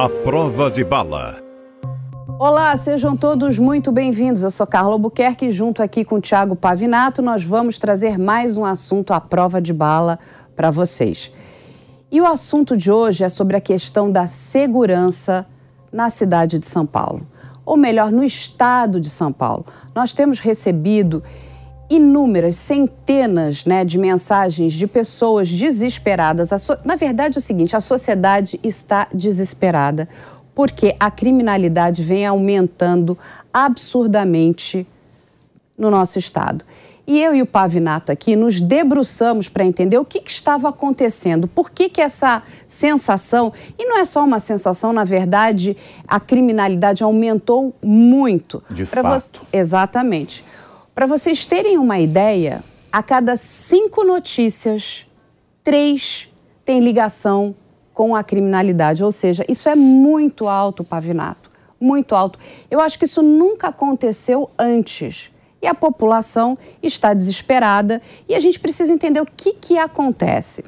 A prova de bala. Olá, sejam todos muito bem-vindos. Eu sou Carla Albuquerque e junto aqui com Tiago Pavinato nós vamos trazer mais um assunto à prova de bala para vocês. E o assunto de hoje é sobre a questão da segurança na cidade de São Paulo, ou melhor, no estado de São Paulo. Nós temos recebido inúmeras, centenas né, de mensagens de pessoas desesperadas. Na verdade, é o seguinte: a sociedade está desesperada porque a criminalidade vem aumentando absurdamente no nosso estado. E eu e o Pavinato aqui nos debruçamos para entender o que, que, estava acontecendo, por que, que essa sensação, e não é só uma sensação, na verdade, a criminalidade aumentou muito. De fato. Vo... Exatamente. Para vocês terem uma ideia, a cada cinco notícias, três têm ligação com a criminalidade. Ou seja, isso é muito alto, Pavinato, muito alto. Eu acho que isso nunca aconteceu antes. E a população está desesperada e a gente precisa entender o que, que acontece.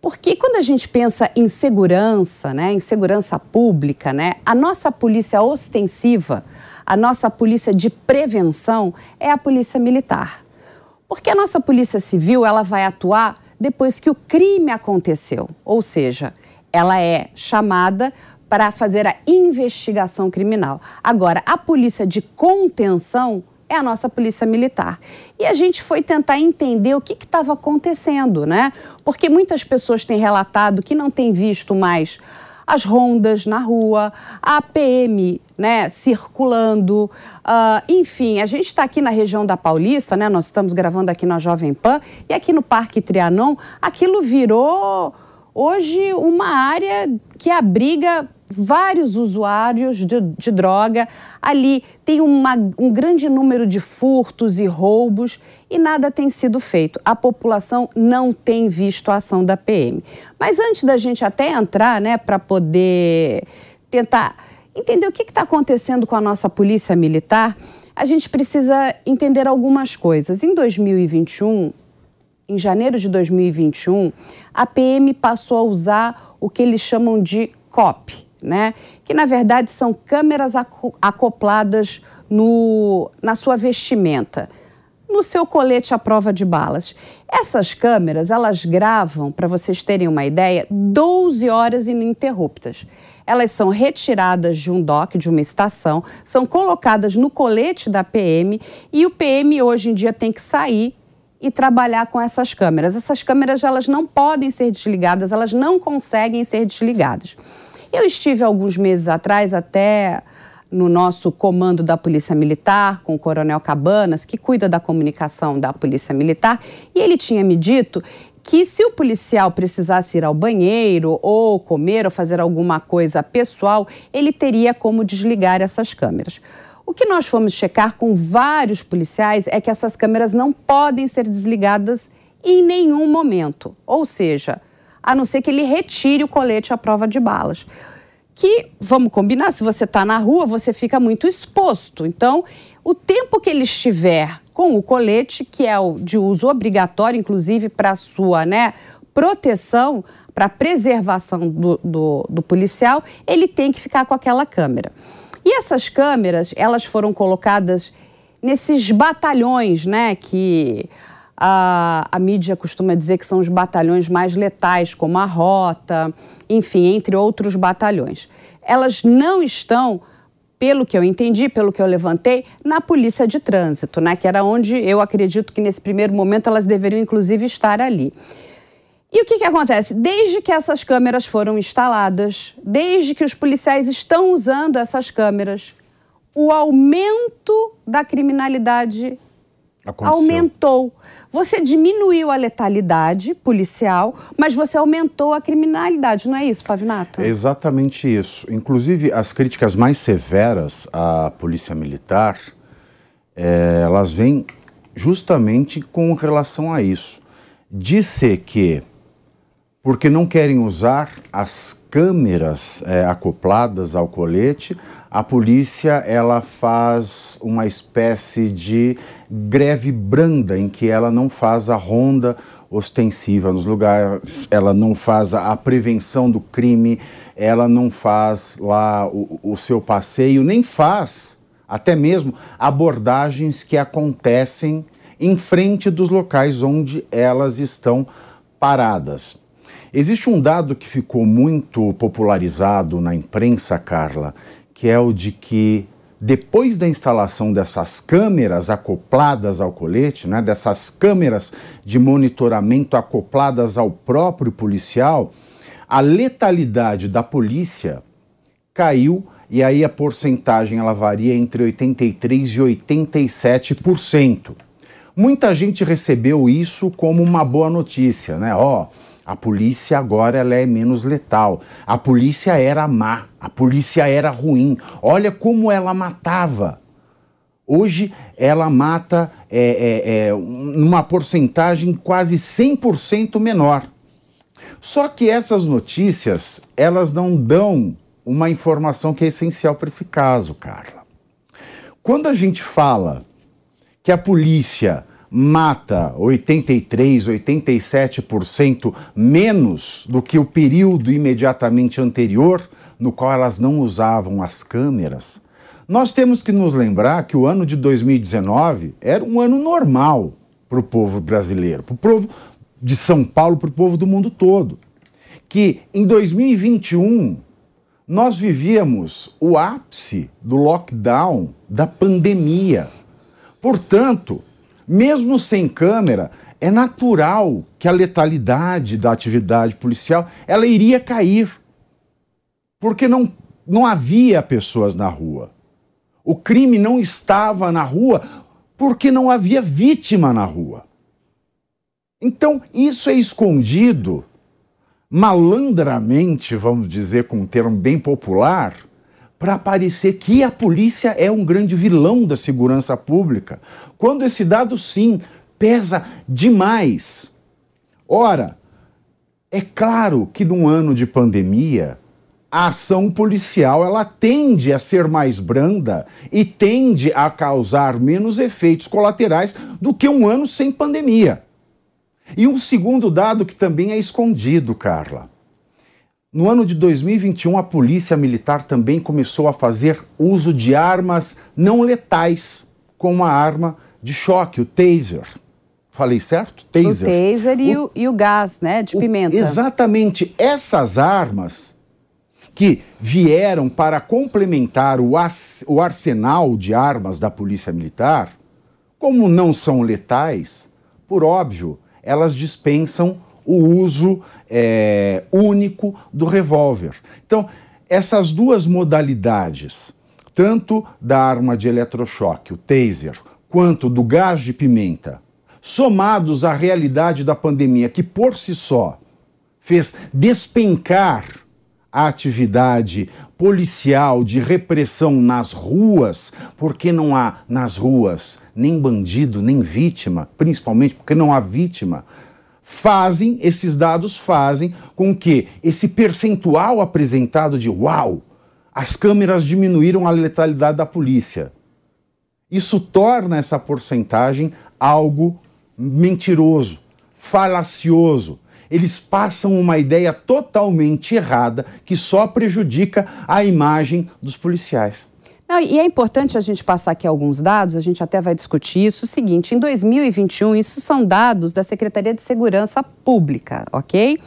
Porque quando a gente pensa em segurança, né, em segurança pública, né, a nossa polícia ostensiva, a nossa polícia de prevenção é a polícia militar. Porque a nossa polícia civil, ela vai atuar depois que o crime aconteceu, ou seja, ela é chamada para fazer a investigação criminal. Agora, a polícia de contenção é a nossa polícia militar. E a gente foi tentar entender o que estava acontecendo, né? Porque muitas pessoas têm relatado que não têm visto mais as rondas na rua, a PM né, circulando. Uh, enfim, a gente está aqui na região da Paulista, né? Nós estamos gravando aqui na Jovem Pan, e aqui no Parque Trianon, aquilo virou hoje uma área que abriga vários usuários de, de droga. Ali tem uma, um grande número de furtos e roubos e nada tem sido feito. A população não tem visto a ação da PM. Mas antes da gente até entrar, né, para poder tentar entender o que está acontecendo com a nossa polícia militar, a gente precisa entender algumas coisas. Em 2021, em janeiro de 2021, a PM passou a usar o que eles chamam de COP, né? que na verdade são câmeras acopladas no, na sua vestimenta, no seu colete à prova de balas. Essas câmeras, elas gravam, para vocês terem uma ideia, 12 horas ininterruptas. Elas são retiradas de um dock, de uma estação, são colocadas no colete da PM e o PM hoje em dia tem que sair e trabalhar com essas câmeras. Essas câmeras elas não podem ser desligadas, elas não conseguem ser desligadas. Eu estive alguns meses atrás até no nosso comando da Polícia Militar, com o Coronel Cabanas, que cuida da comunicação da Polícia Militar, e ele tinha me dito que se o policial precisasse ir ao banheiro ou comer ou fazer alguma coisa pessoal, ele teria como desligar essas câmeras. O que nós fomos checar com vários policiais é que essas câmeras não podem ser desligadas em nenhum momento. Ou seja, a não ser que ele retire o colete à prova de balas. Que, vamos combinar, se você está na rua, você fica muito exposto. Então, o tempo que ele estiver com o colete, que é o de uso obrigatório, inclusive para sua né, proteção, para preservação do, do, do policial, ele tem que ficar com aquela câmera. E essas câmeras, elas foram colocadas nesses batalhões, né, que a, a mídia costuma dizer que são os batalhões mais letais, como a Rota, enfim, entre outros batalhões. Elas não estão, pelo que eu entendi, pelo que eu levantei, na polícia de trânsito, né? Que era onde eu acredito que nesse primeiro momento elas deveriam, inclusive, estar ali. E o que, que acontece? Desde que essas câmeras foram instaladas, desde que os policiais estão usando essas câmeras, o aumento da criminalidade Aconteceu. aumentou. Você diminuiu a letalidade policial, mas você aumentou a criminalidade, não é isso, Pavinato? É exatamente isso. Inclusive, as críticas mais severas à polícia militar, é, elas vêm justamente com relação a isso. Disse que porque não querem usar as câmeras é, acopladas ao colete, a polícia ela faz uma espécie de greve branda em que ela não faz a ronda ostensiva nos lugares, ela não faz a, prevenção do crime, ela não faz lá o, o seu passeio, nem faz até mesmo abordagens que acontecem em frente dos locais onde elas estão paradas. Existe um dado que ficou muito popularizado na imprensa, Carla, que é o de que depois da instalação dessas câmeras acopladas ao colete, né, dessas câmeras de monitoramento acopladas ao próprio policial, a letalidade da polícia caiu e aí a porcentagem ela varia entre 83 e 87%. Muita gente recebeu isso como uma boa notícia, né? Ó, oh, a polícia agora ela é menos letal. A polícia era má, a polícia era ruim. Olha como ela matava. Hoje ela mata é, é, é, numa porcentagem quase 100% menor. Só que essas notícias, elas não dão uma informação que é essencial para esse caso, Carla. Quando a gente fala que a polícia mata 83, 87% menos do que o período imediatamente anterior, no qual elas não usavam as câmeras, nós temos que nos lembrar que o ano de 2019 era um ano normal para o povo brasileiro, para o povo de São Paulo, para o povo do mundo todo. Que em 2021 nós vivíamos o ápice do lockdown, da pandemia. Portanto, mesmo sem câmera, é natural que a letalidade da atividade policial ela iria cair. Porque não, não havia pessoas na rua. O crime não estava na rua porque não havia vítima na rua. Então, isso é escondido malandramente, vamos dizer com um termo bem popular, para parecer que a polícia é um grande vilão da segurança pública, quando esse dado, sim, pesa demais. Ora, é claro que num ano de pandemia, a ação policial ela tende a ser mais branda e tende a causar menos efeitos colaterais do que um ano sem pandemia. E um segundo dado que também é escondido, Carla. No ano de 2021, a Polícia Militar também começou a fazer uso de armas não letais, como a arma de choque, o taser. Falei certo? Taser. O taser e o, e o gás, né, de pimenta. exatamente. Essas armas que vieram para complementar o, o arsenal de armas da Polícia Militar, como não são letais, por óbvio, elas dispensam o uso é, único do revólver. Então, essas duas modalidades, tanto da arma de eletrochoque, o taser, quanto do gás de pimenta, somados à realidade da pandemia, que por si só fez despencar a atividade policial de repressão nas ruas, porque não há nas ruas nem bandido, nem vítima, principalmente porque não há vítima, fazem, esses dados fazem com que esse percentual apresentado de uau, as câmeras diminuíram a letalidade da polícia. Isso torna essa porcentagem algo mentiroso, falacioso. Eles passam uma ideia totalmente errada que só prejudica a imagem dos policiais. Não, e é importante a gente passar aqui alguns dados, a gente até vai discutir isso. O seguinte, em 2021, isso são dados da Secretaria de Segurança Pública, ok?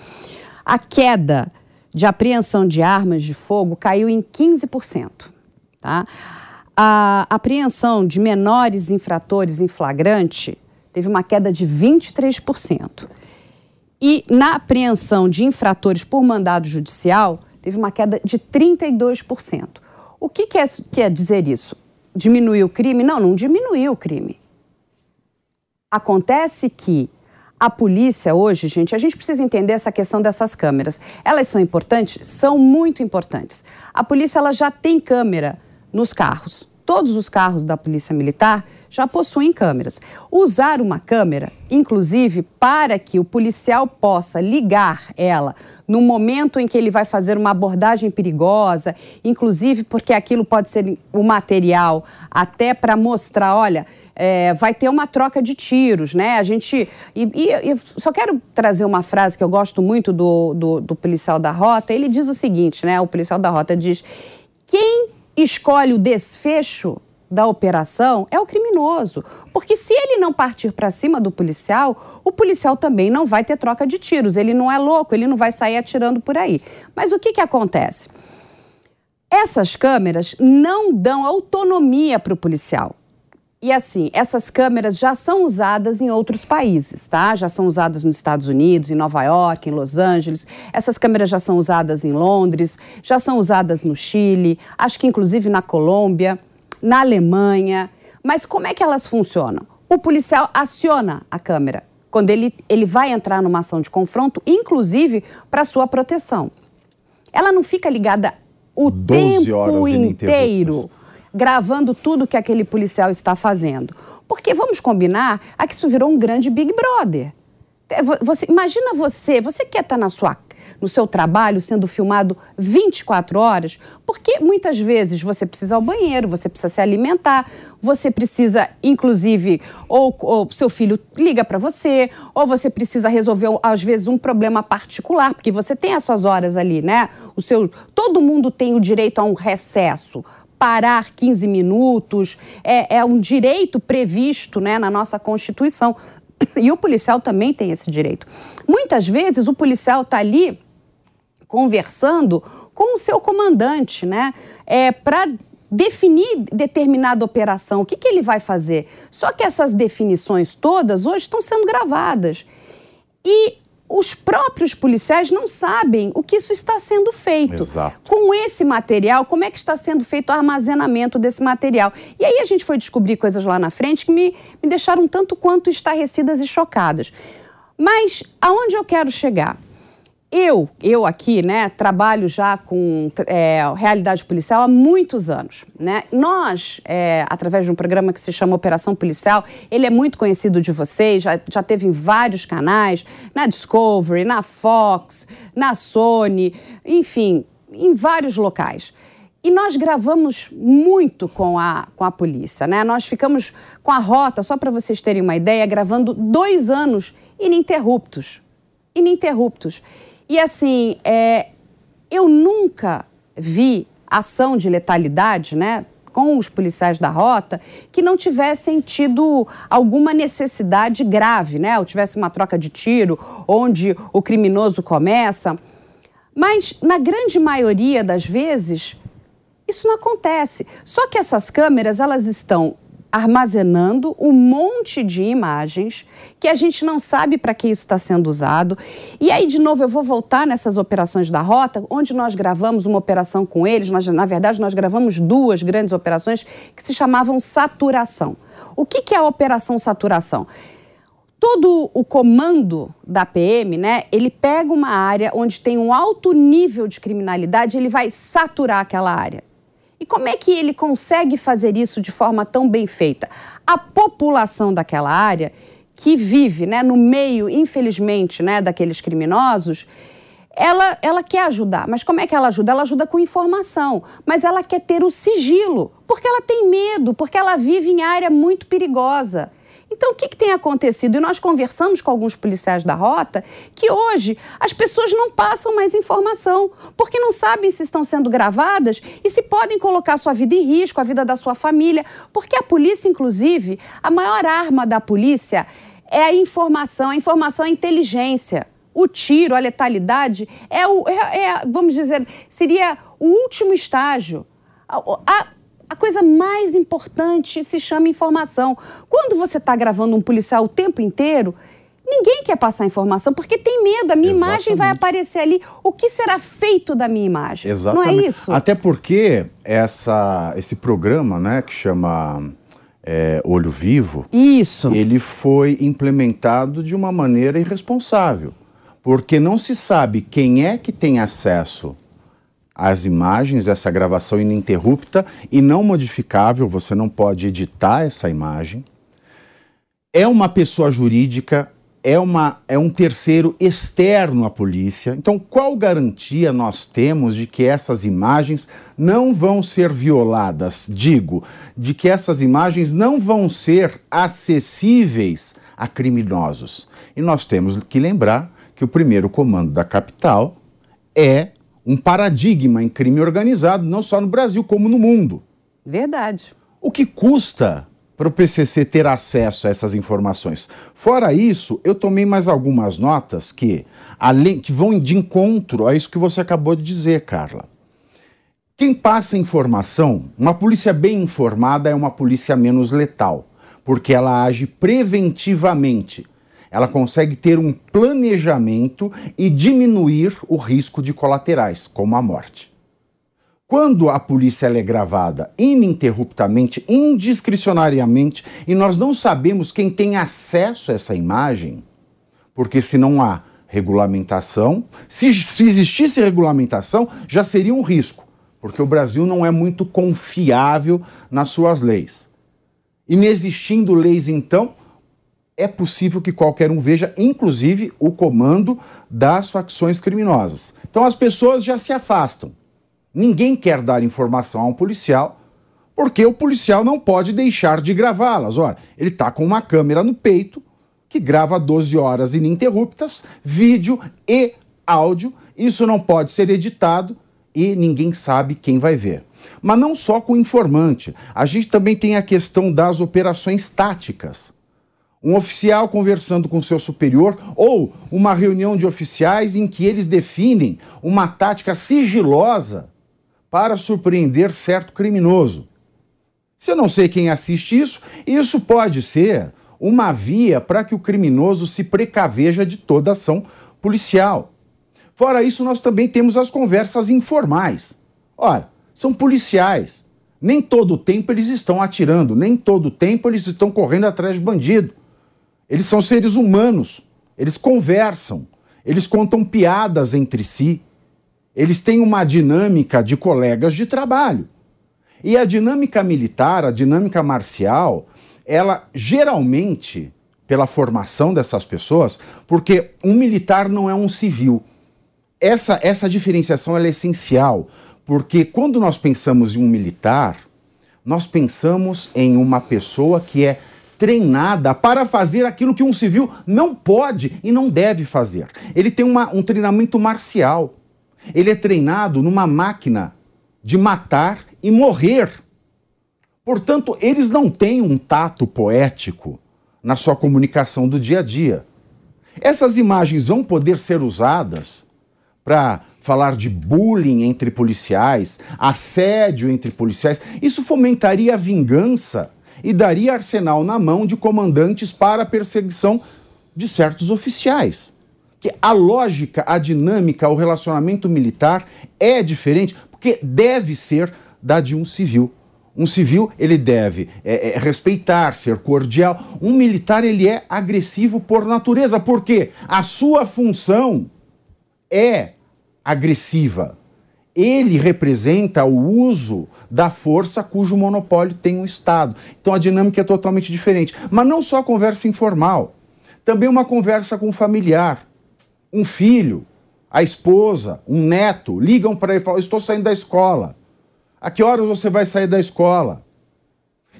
A queda de apreensão de armas de fogo caiu em 15%, tá? A apreensão de menores infratores em flagrante teve uma queda de 23%. E na apreensão de infratores por mandado judicial, teve uma queda de 32%. O que quer, quer dizer isso? Diminuiu o crime? Não, não diminuiu o crime. Acontece que a polícia hoje, gente, a gente precisa entender essa questão dessas câmeras. Elas são importantes? São muito importantes. A polícia ela já tem câmera nos carros, todos os carros da Polícia Militar já possuem câmeras. Usar uma câmera, inclusive, para que o policial possa ligar ela no momento em que ele vai fazer uma abordagem perigosa, inclusive porque aquilo pode ser o material até para mostrar, olha, é, vai ter uma troca de tiros, né? A gente. E, e, só quero trazer uma frase que eu gosto muito do, do, do policial da rota. Ele diz o seguinte, né? O policial da rota diz: quem escolhe o desfecho da operação é o criminoso. Porque se ele não partir para cima do policial, o policial também não vai ter troca de tiros. Ele não é louco, ele não vai sair atirando por aí. Mas o que, que acontece? Essas câmeras não dão autonomia para o policial. E assim, essas câmeras já são usadas em outros países, tá? Já são usadas nos Estados Unidos, em Nova York, em Los Angeles. Essas câmeras já são usadas em Londres, já são usadas no Chile, acho que inclusive na Colômbia, na Alemanha. Mas como é que elas funcionam? O policial aciona a câmera quando ele, ele vai entrar numa ação de confronto, inclusive para sua proteção. Ela não fica ligada o tempo inteiro gravando tudo que aquele policial está fazendo. Porque vamos combinar, aqui isso virou um grande Big Brother. É, você, imagina você, você quer estar na sua, no seu trabalho sendo filmado 24 horas, porque muitas vezes você precisa ao banheiro, você precisa se alimentar, você precisa, inclusive, ou, ou seu filho liga para você, ou você precisa resolver, às vezes, um problema particular, porque você tem as suas horas ali, né? O seu, todo mundo tem o direito a um recesso parar 15 minutos, é, é um direito previsto né, na nossa Constituição. E o policial também tem esse direito. Muitas vezes o policial está ali conversando com o seu comandante, né? É, para definir determinada operação, o que, que ele vai fazer. Só que essas definições todas hoje estão sendo gravadas. E os próprios policiais não sabem o que isso está sendo feito. Exato. Com esse material, como é que está sendo feito o armazenamento desse material? E aí a gente foi descobrir coisas lá na frente que me, me deixaram tanto quanto estarrecidas e chocadas. Mas aonde eu quero chegar? Eu, eu aqui, né, trabalho já com é, realidade policial há muitos anos, né? Nós, é, através de um programa que se chama Operação Policial, ele é muito conhecido de vocês, já, já teve em vários canais, na Discovery, na Fox, na Sony, enfim, em vários locais. E nós gravamos muito com a, com a polícia, né? Nós ficamos com a rota, só para vocês terem uma ideia, gravando dois anos ininterruptos. Ininterruptos. E assim, é, eu nunca vi ação de letalidade, né? Com os policiais da rota que não tivessem tido alguma necessidade grave, né? Ou tivesse uma troca de tiro, onde o criminoso começa. Mas, na grande maioria das vezes, isso não acontece. Só que essas câmeras, elas estão armazenando um monte de imagens que a gente não sabe para que isso está sendo usado. E aí, de novo, eu vou voltar nessas operações da Rota, onde nós gravamos uma operação com eles. Nós, na verdade, nós gravamos duas grandes operações que se chamavam saturação. O que, que é a operação saturação? todo o comando da PM, né, ele pega uma área onde tem um alto nível de criminalidade, ele vai saturar aquela área. E como é que ele consegue fazer isso de forma tão bem feita? A população daquela área que vive né, no meio, infelizmente, né, daqueles criminosos, ela, ela quer ajudar. Mas como é que ela ajuda? Ela ajuda com informação. Mas ela quer ter o sigilo, porque ela tem medo, porque ela vive em área muito perigosa. Então, o que, que, tem acontecido? E nós conversamos com alguns policiais da rota que hoje as pessoas não passam mais informação, porque não sabem se estão sendo gravadas e se podem colocar sua vida em risco, a vida da sua família. Porque a polícia, inclusive, a maior arma da polícia é a informação, a informação é a inteligência. O tiro, a letalidade, é o, é, é, vamos dizer, seria o último estágio. A, a, a coisa mais importante se chama informação. Quando você está gravando um policial o tempo inteiro, ninguém quer passar informação porque tem medo. A minha Exatamente. imagem vai aparecer ali. O que será feito da minha imagem? Exatamente. Não é isso? Até porque essa, esse programa, né, que chama é, Olho Vivo, isso. ele foi implementado de uma maneira irresponsável, porque não se sabe quem é que tem acesso as imagens dessa gravação ininterrupta e não modificável, você não pode editar essa imagem. É uma pessoa jurídica, é, uma, é um terceiro externo à polícia. Então, qual garantia nós temos de que essas imagens não vão ser violadas? Digo, de que essas imagens não vão ser acessíveis a criminosos. E nós temos que lembrar que o primeiro comando da capital é um paradigma em crime organizado, não só no Brasil, como no mundo. Verdade. O que custa para o PCC ter acesso a essas informações? Fora isso, eu tomei mais algumas notas que, além, que vão de encontro a isso que você acabou de dizer, Carla. Quem passa informação, uma polícia bem informada é uma polícia menos letal, porque ela age preventivamente ela consegue ter um planejamento e diminuir o risco de colaterais, como a morte. Quando a polícia é gravada ininterruptamente, indiscricionariamente, e nós não sabemos quem tem acesso a essa imagem, porque se não há regulamentação, se, se existisse regulamentação, já seria um risco, porque o Brasil não é muito confiável nas suas leis. Inexistindo leis, então, é possível que qualquer um veja, inclusive, o comando das facções criminosas. Então as pessoas já se afastam. Ninguém quer dar informação a um policial, porque o policial não pode deixar de gravá-las. Ora, ele está com uma câmera no peito que grava 12 horas ininterruptas, vídeo e áudio. Isso não pode ser editado e ninguém sabe quem vai ver. Mas não só com o informante, a gente também tem a questão das operações táticas um oficial conversando com seu superior ou uma reunião de oficiais em que eles definem uma tática sigilosa para surpreender certo criminoso. Se eu não sei quem assiste isso, isso pode ser uma via para que o criminoso se precaveja de toda ação policial. Fora isso, nós também temos as conversas informais. Ora, são policiais. Nem todo o tempo eles estão atirando, nem todo o tempo eles estão correndo atrás de bandido. Eles são seres humanos, eles conversam, eles contam piadas entre si, eles têm uma dinâmica de colegas de trabalho. E a dinâmica militar, a dinâmica marcial, ela geralmente, pela formação dessas pessoas, porque um militar não é um civil. Essa, essa diferenciação é essencial, porque quando nós pensamos em um militar, nós pensamos em uma pessoa que é treinada para fazer aquilo que um civil não pode e não deve fazer. Ele tem uma, um treinamento marcial. Ele é treinado numa máquina de matar e morrer. Portanto, eles não têm um tato poético na sua comunicação do dia a dia. Essas imagens vão poder ser usadas para falar de bullying entre policiais, assédio entre policiais. Isso fomentaria a vingança e daria arsenal na mão de comandantes para a perseguição de certos oficiais. Que a lógica, a dinâmica, o relacionamento militar é diferente, porque deve ser da de um civil. Um civil ele deve é, é, respeitar, ser cordial. Um militar ele é agressivo por natureza, porque a sua função é agressiva ele representa o uso da força cujo monopólio tem o Estado. Então a dinâmica é totalmente diferente. Mas não só conversa informal, também uma conversa com um familiar, um filho, a esposa, um neto, ligam para ele e falam: Estou saindo da escola. A que horas você vai sair da escola?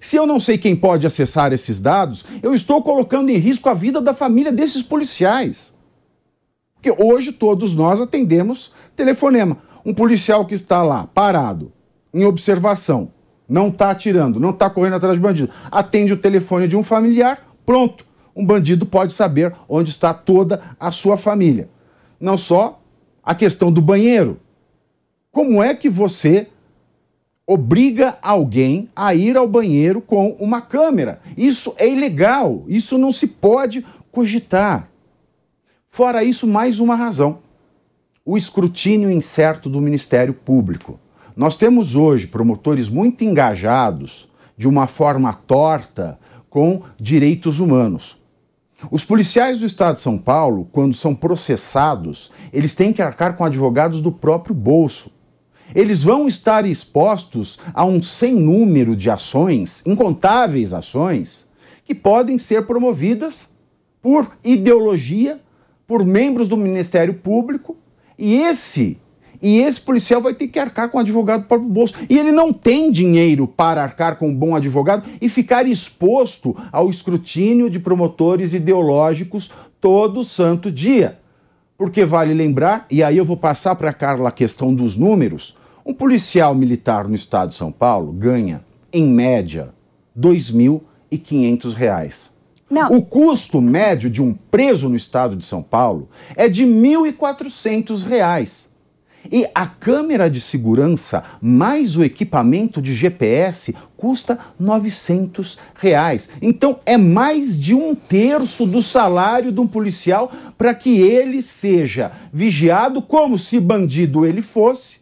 Se eu não sei quem pode acessar esses dados, eu estou colocando em risco a vida da família desses policiais. Porque hoje todos nós atendemos telefonema. Um policial que está lá, parado, em observação, não está atirando, não está correndo atrás de bandido, atende o telefone de um familiar, pronto. Um bandido pode saber onde está toda a sua família. Não só a questão do banheiro. Como é que você obriga alguém a ir ao banheiro com uma câmera? Isso é ilegal, isso não se pode cogitar. Fora isso, mais uma razão o escrutínio incerto do Ministério Público. Nós temos hoje promotores muito engajados de uma forma torta com direitos humanos. Os policiais do Estado de São Paulo, quando são processados, eles têm que arcar com advogados do próprio bolso. Eles vão estar expostos a um sem número de ações, incontáveis ações, que podem ser promovidas por ideologia, por membros do Ministério Público, e esse e esse policial vai ter que arcar com o advogado para o bolso. E ele não tem dinheiro para arcar com um bom advogado e ficar exposto ao escrutínio de promotores ideológicos todo santo dia. Porque vale lembrar, e aí eu vou passar para a Carla a questão dos números: um policial militar no estado de São Paulo ganha, em média, R$ 2.500. Não. O custo médio de um preso no estado de São Paulo é de R$ 1.400. E a câmera de segurança mais o equipamento de GPS custa 900 reais. Então é mais de um terço do salário de um policial para que ele seja vigiado como se bandido ele fosse,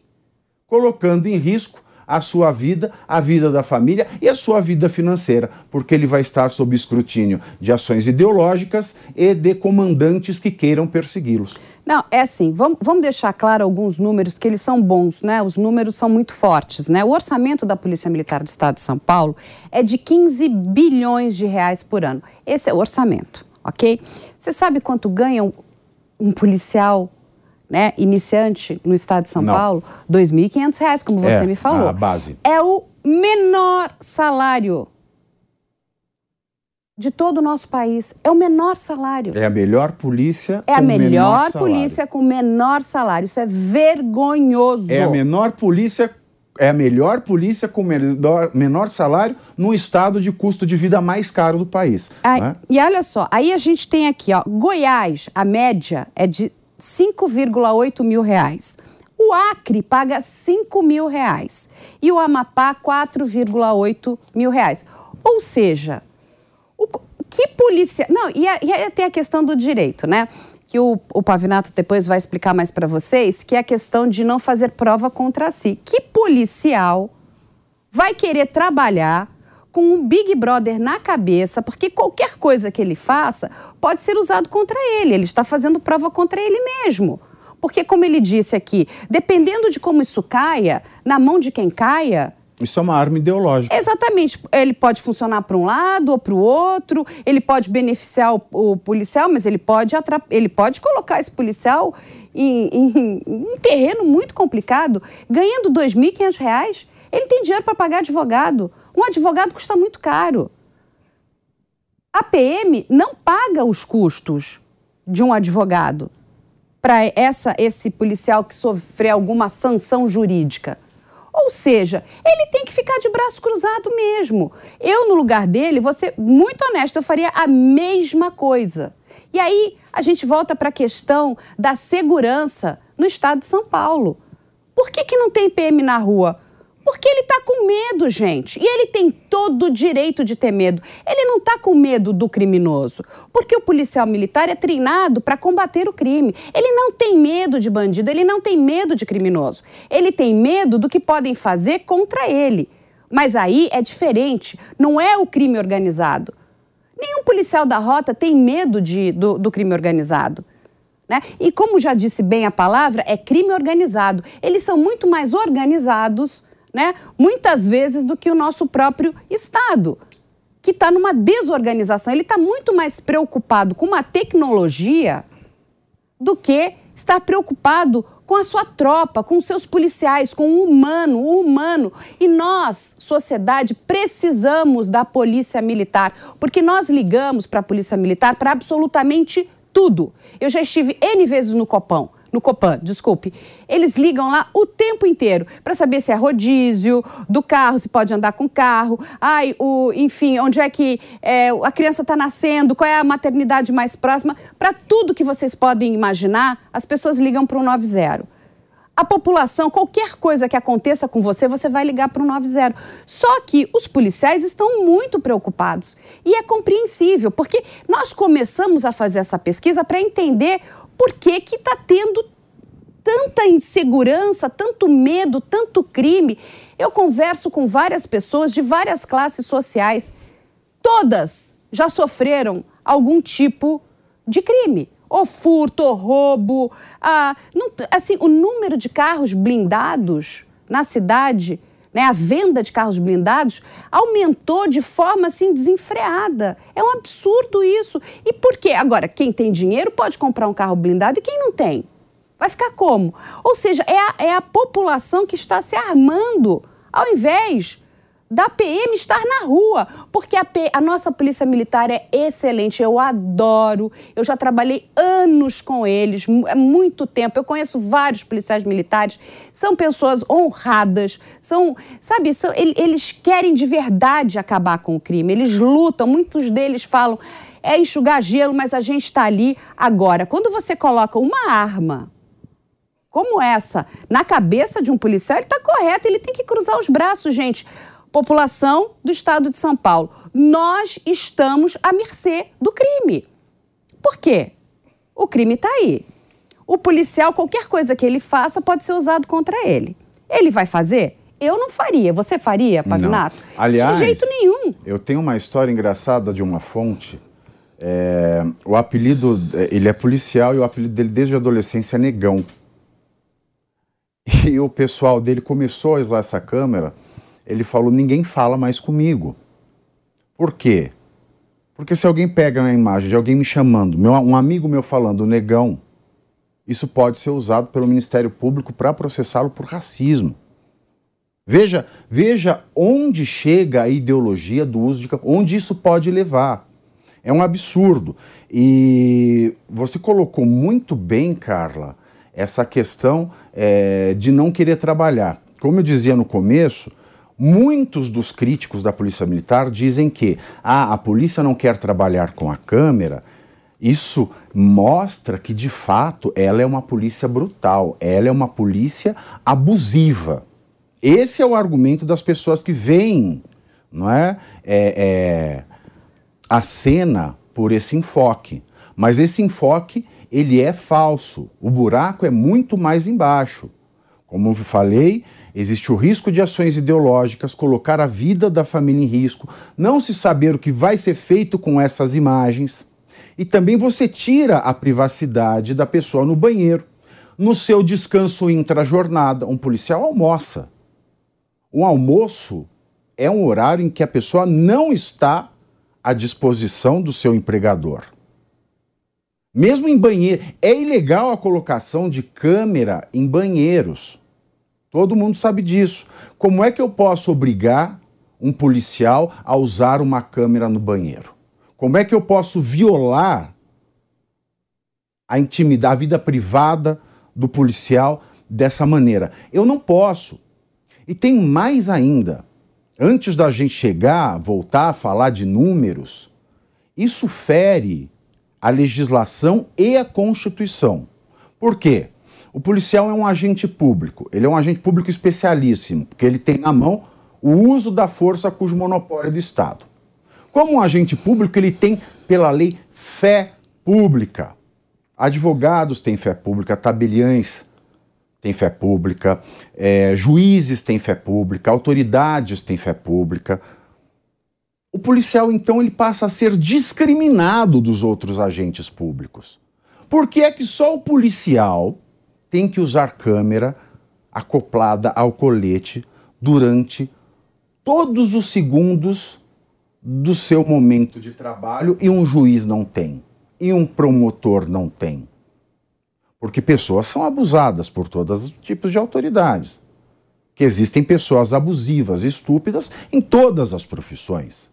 colocando em risco a sua vida, a vida da família e a sua vida financeira, porque ele vai estar sob escrutínio de ações ideológicas e de comandantes que queiram persegui-los. Não, é assim, vamos, vamos deixar claro alguns números que eles são bons, né? Os números são muito fortes, né? O orçamento da Polícia Militar do Estado de São Paulo é de 15 bilhões de reais por ano. Esse é o orçamento, ok? Você sabe quanto ganha um, um policial né, iniciante no estado de São Não. Paulo? R$ 2.500, como você é, me falou. A base. É o menor salário de todo o nosso país. É o menor salário. É a melhor polícia. É a melhor polícia com menor salário. Isso é vergonhoso. É a menor polícia. É a melhor polícia com menor, menor salário no estado de custo de vida mais caro do país. né? E olha só, aí a gente tem aqui, ó, Goiás, a média é de 5,8 mil reais. O Acre paga 5 mil reais e o Amapá 4,8 mil reais. Ou seja, o, que polícia. Não, e, aí tem a questão do direito, né? Que o, o Pavinato depois vai explicar mais para vocês, que é a questão de não fazer prova contra si. Que policial vai querer trabalhar com um Big Brother na cabeça, porque qualquer coisa que ele faça pode ser usado contra ele. Ele está fazendo prova contra ele mesmo. Porque, como ele disse aqui, dependendo de como isso caia, na mão de quem caia, isso é uma arma ideológica. Exatamente. Ele pode funcionar para um lado ou para o outro, ele pode beneficiar o, o, policial, mas ele pode, ele pode colocar esse policial em, em, em um terreno muito complicado, ganhando R$ 2.500. Ele tem dinheiro para pagar advogado. Um advogado custa muito caro. A PM não paga os custos de um advogado para esse policial que sofrer alguma sanção jurídica. Ou seja, ele tem que ficar de braço cruzado mesmo. Eu, no lugar dele, ser muito honesta, eu faria a mesma coisa. E aí a gente volta para a questão da segurança no estado de São Paulo. Por que, que não tem PM na rua? Medo, gente. E ele tem todo o direito de ter medo. Ele não está com medo do criminoso. Porque o policial militar é treinado para combater o crime. Ele não tem medo de bandido, ele não tem medo de criminoso. Ele tem medo do que podem fazer contra ele. Mas aí é diferente. Não é o crime organizado. Nenhum policial da rota tem medo de, do, do crime organizado. Né? E como já disse bem a palavra, é crime organizado. Eles são muito mais organizados né? Muitas vezes do que o nosso próprio Estado, que está numa desorganização. Ele está muito mais preocupado com uma tecnologia do que estar preocupado com a sua tropa, com seus policiais, com o humano, o humano. E nós, sociedade, precisamos da polícia militar, porque nós ligamos para a polícia militar para absolutamente tudo. Eu já estive N vezes no Copão no Copan, desculpe. Eles ligam lá o tempo inteiro para saber se é rodízio do carro, se pode andar com carro, ai, o, enfim, onde é que é, a criança está nascendo, qual é a maternidade mais próxima. Para tudo que vocês podem imaginar, as pessoas ligam para o 90. A população, qualquer coisa que aconteça com você, você vai ligar para o 90. Só que os policiais estão muito preocupados. E é compreensível, porque nós começamos a fazer essa pesquisa para entender por que está tendo tanta insegurança, tanto medo, tanto crime. Eu converso com várias pessoas de várias classes sociais. Todas já sofreram algum tipo de crime. Ou furto, ou roubo. Ah, não, assim, o número de carros blindados na cidade, né, a venda de carros blindados aumentou de forma assim desenfreada. É um absurdo isso. E por quê? Agora, quem tem dinheiro pode comprar um carro blindado e quem não tem? Vai ficar como? Ou seja, é a, é a população que está se armando, ao invés da PM estar na rua, porque a, P, a, nossa polícia militar é excelente, eu adoro, eu já trabalhei anos com eles, é muito tempo, eu conheço vários policiais militares, são pessoas honradas, são, sabe, são, eles querem de verdade acabar com o crime, eles lutam, muitos deles falam, é enxugar gelo, mas a gente está ali agora. Quando você coloca uma arma como essa na cabeça de um policial, ele está correto, ele tem que cruzar os braços, gente população do estado de São Paulo. Nós estamos à mercê do crime. Por quê? O crime está aí. O policial, qualquer coisa que ele faça, pode ser usado contra ele. Ele vai fazer? Eu não faria. Você faria, Pavinato? Aliás, de jeito nenhum. Eu tenho uma história engraçada de uma fonte. É, o apelido, ele é policial e o apelido dele desde a adolescência é Negão. E o pessoal dele começou a usar essa câmera ele falou: ninguém fala mais comigo. Por quê? Porque se alguém pega uma imagem de alguém me chamando, meu, um amigo meu falando negão, isso pode ser usado pelo Ministério Público para processá-lo por racismo. Veja, veja onde chega a ideologia do uso de onde isso pode levar. É um absurdo. E você colocou muito bem, Carla, essa questão é, de não querer trabalhar. Como eu dizia no começo, Muitos dos críticos da Polícia Militar dizem que ah, a polícia não quer trabalhar com a câmera. Isso mostra que, de fato, ela é uma polícia brutal, ela é uma polícia abusiva. Esse é o argumento das pessoas que veem não é, é, é a cena por esse enfoque. Mas esse enfoque ele é falso. O buraco é muito mais embaixo. Como eu falei, Existe o risco de ações ideológicas, colocar a vida da família em risco, não se saber o que vai ser feito com essas imagens. E também você tira a privacidade da pessoa no banheiro. No seu descanso intra-jornada, um policial almoça. Um almoço é um horário em que a pessoa não está à disposição do seu empregador. Mesmo em banheiro, é ilegal a colocação de câmera em banheiros. Todo mundo sabe disso. Como é que eu posso obrigar um policial a usar uma câmera no banheiro? Como é que eu posso violar a intimidade, a vida privada do policial dessa maneira? Eu não posso. E tem mais ainda. Antes da gente chegar, voltar a falar de números, isso fere a legislação e a Constituição. Por quê? O policial é um agente público, ele é um agente público especialíssimo, porque ele tem na mão o uso da força cujo monopólio é do Estado. Como um agente público, ele tem, pela lei, fé pública. Advogados têm fé pública, tabeliães têm fé pública, é, juízes têm fé pública, autoridades têm fé pública. O policial, então, ele passa a ser discriminado dos outros agentes públicos. Por que é que só o policial tem que usar câmera acoplada ao colete durante todos os segundos do seu momento de trabalho e um juiz não tem, e um promotor não tem. Porque pessoas são abusadas por todos os tipos de autoridades. Que existem pessoas abusivas, estúpidas em todas as profissões.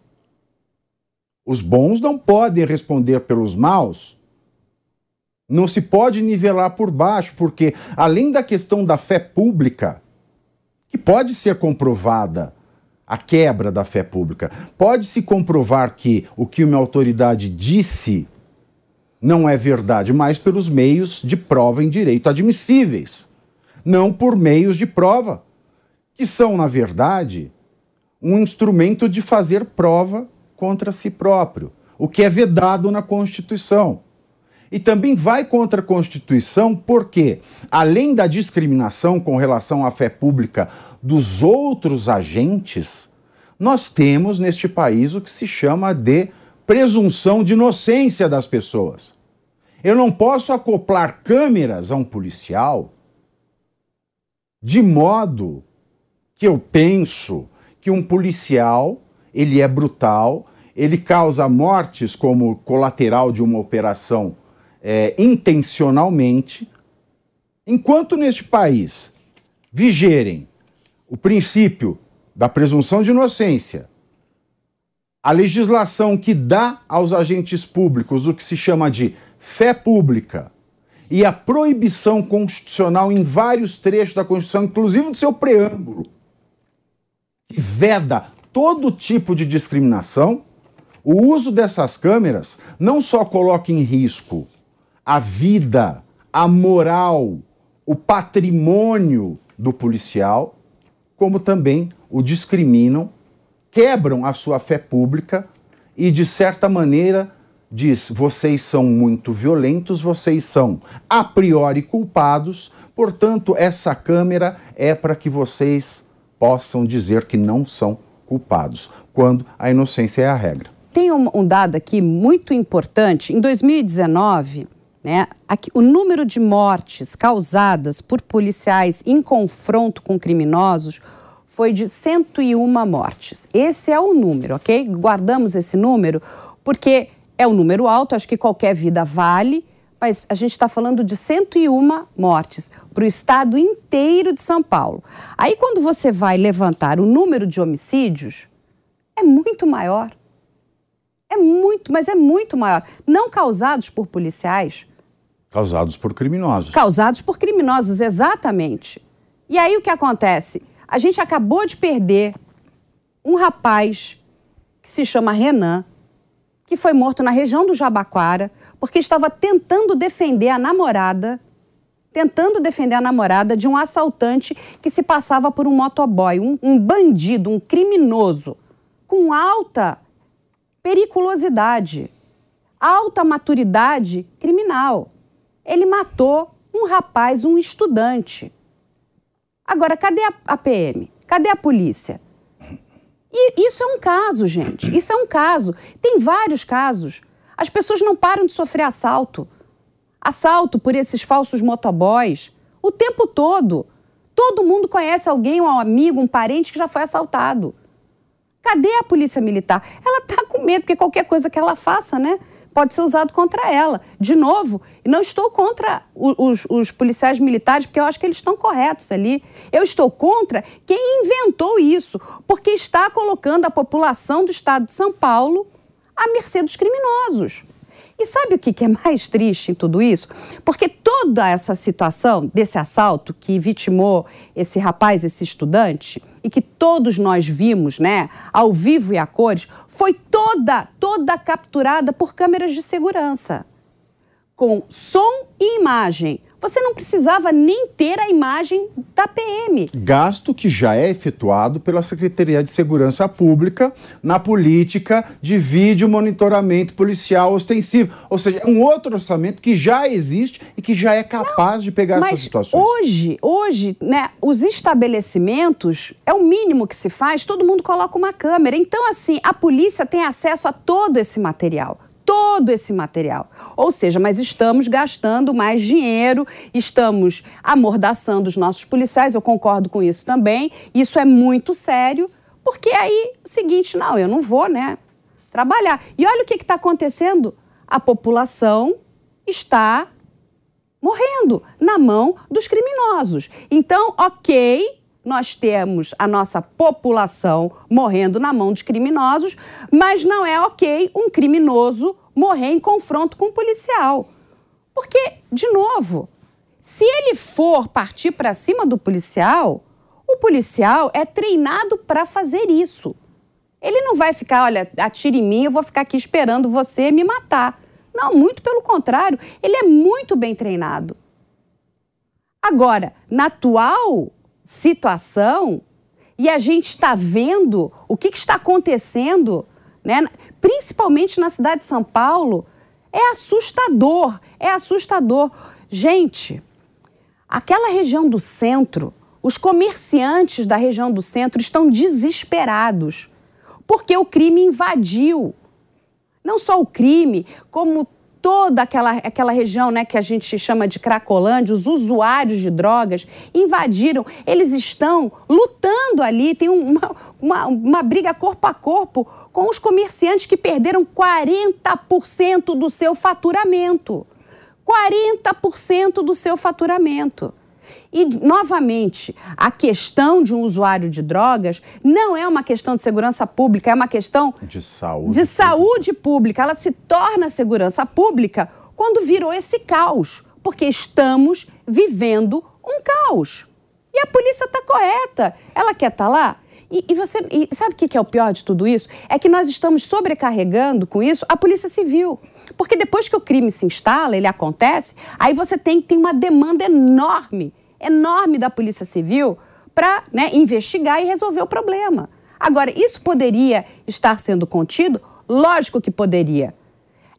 Os bons não podem responder pelos maus não se pode nivelar por baixo, porque além da questão da fé pública, que pode ser comprovada, a quebra da fé pública, pode-se comprovar que o que uma autoridade disse não é verdade, mas pelos meios de prova em direito admissíveis, não por meios de prova, que são, na verdade, um instrumento de fazer prova contra si próprio, o que é vedado na Constituição e também vai contra a Constituição porque, além da discriminação com relação à fé pública dos outros agentes, nós temos neste país o que se chama de presunção de inocência das pessoas. Eu não posso acoplar câmeras a um policial de modo que eu penso que um policial, ele é brutal, ele causa mortes como colateral de uma operação é, intencionalmente, enquanto neste país vigerem o princípio da presunção de inocência, a legislação que dá aos agentes públicos o que se chama de fé pública e a proibição constitucional em vários trechos da Constituição, inclusive do seu preâmbulo, que veda todo tipo de discriminação, o uso dessas câmeras não só coloca em risco a vida, a moral, o patrimônio do policial, como também o discriminam, quebram a sua fé pública e, de certa maneira, diz: vocês são muito violentos, vocês são a priori culpados, portanto, essa câmera é para que vocês possam dizer que não são culpados, quando a inocência é a regra. Tem um, um dado aqui muito importante. Em 2019, né, aqui, o número de mortes causadas por policiais em confronto com criminosos foi de 101 mortes. Esse é o número, ok? Guardamos esse número porque é um número alto, acho que qualquer vida vale, mas a gente está falando de 101 mortes para o estado inteiro de São Paulo. Aí, quando você vai levantar o número de homicídios, é muito maior. É muito, mas é muito maior. Não causados por policiais. Causados por criminosos. Causados por criminosos, exatamente. E aí o que acontece? A gente acabou de perder um rapaz que se chama Renan, que foi morto na região do Jabaquara, porque estava tentando defender a namorada, tentando defender a namorada de um assaltante que se passava por um motoboy, um, um bandido, um criminoso, com alta periculosidade, alta maturidade criminal. Ele matou um rapaz, um estudante. Agora, cadê a, PM? Cadê a polícia? E isso é um caso, gente. Isso é um caso. Tem vários casos. As pessoas não param de sofrer assalto. Assalto por esses falsos motoboys o tempo todo. Todo mundo conhece alguém, um amigo, um parente que já foi assaltado. Cadê a polícia militar? Ela está com medo, porque qualquer coisa que ela faça, né? Pode ser usado contra ela. De novo, não estou contra os, os, policiais militares, porque eu acho que eles estão corretos ali. Eu estou contra quem inventou isso, porque está colocando a população do estado de São Paulo à mercê dos criminosos. E sabe o que é mais triste em tudo isso? Porque toda essa situação desse assalto que vitimou esse rapaz, esse estudante, e que todos nós vimos, né, ao vivo e a cores, foi toda, toda capturada por câmeras de segurança. Com som e imagem você não precisava nem ter a imagem da PM. Gasto que já é efetuado pela Secretaria de Segurança Pública na política de vídeo monitoramento policial ostensivo. Ou seja, é um outro orçamento que já existe e que já é capaz não, de pegar essas situações. Hoje, hoje, né, os estabelecimentos é o mínimo que se faz, todo mundo coloca uma câmera. Então, assim, a polícia tem acesso a todo esse material todo esse material. Ou seja, mas estamos gastando mais dinheiro, estamos amordaçando os nossos policiais, eu concordo com isso também. Isso é muito sério, porque aí, o seguinte, não, eu não vou, né, trabalhar. E olha o que está acontecendo. A população está morrendo na mão dos criminosos. Então, ok, nós temos a nossa população morrendo na mão dos criminosos, mas não é ok um criminoso morrer em confronto com um policial. Porque, de novo, se ele for partir para cima do policial, o policial é treinado para fazer isso. Ele não vai ficar, olha, atire em mim, eu vou ficar aqui esperando você me matar. Não, muito pelo contrário, ele é muito bem treinado. Agora, na atual situação e a gente está vendo o que, que está acontecendo, né? principalmente na cidade de São Paulo, é assustador, é assustador. Gente, aquela região do centro, os comerciantes da região do centro estão desesperados porque o crime invadiu. Não só o crime, como toda aquela, aquela região né, que a gente chama de Cracolândia, os usuários de drogas invadiram. Eles estão lutando ali, tem uma, uma, uma briga corpo a corpo com os comerciantes que perderam 40% do seu faturamento. 40% do seu faturamento. E, novamente, a questão de um usuário de drogas não é uma questão de segurança pública, é uma questão de saúde, de saúde pública. Ela se torna segurança pública quando virou esse caos, porque estamos vivendo um caos. E a polícia está correta. Ela quer estar tá lá? E, e, você e sabe o que é o pior de tudo isso? É que nós estamos sobrecarregando com isso a Polícia Civil. Porque depois que o crime se instala, ele acontece, aí você tem, tem uma demanda enorme enorme da Polícia Civil para né, investigar e resolver o problema. Agora, isso poderia estar sendo contido? Lógico que poderia.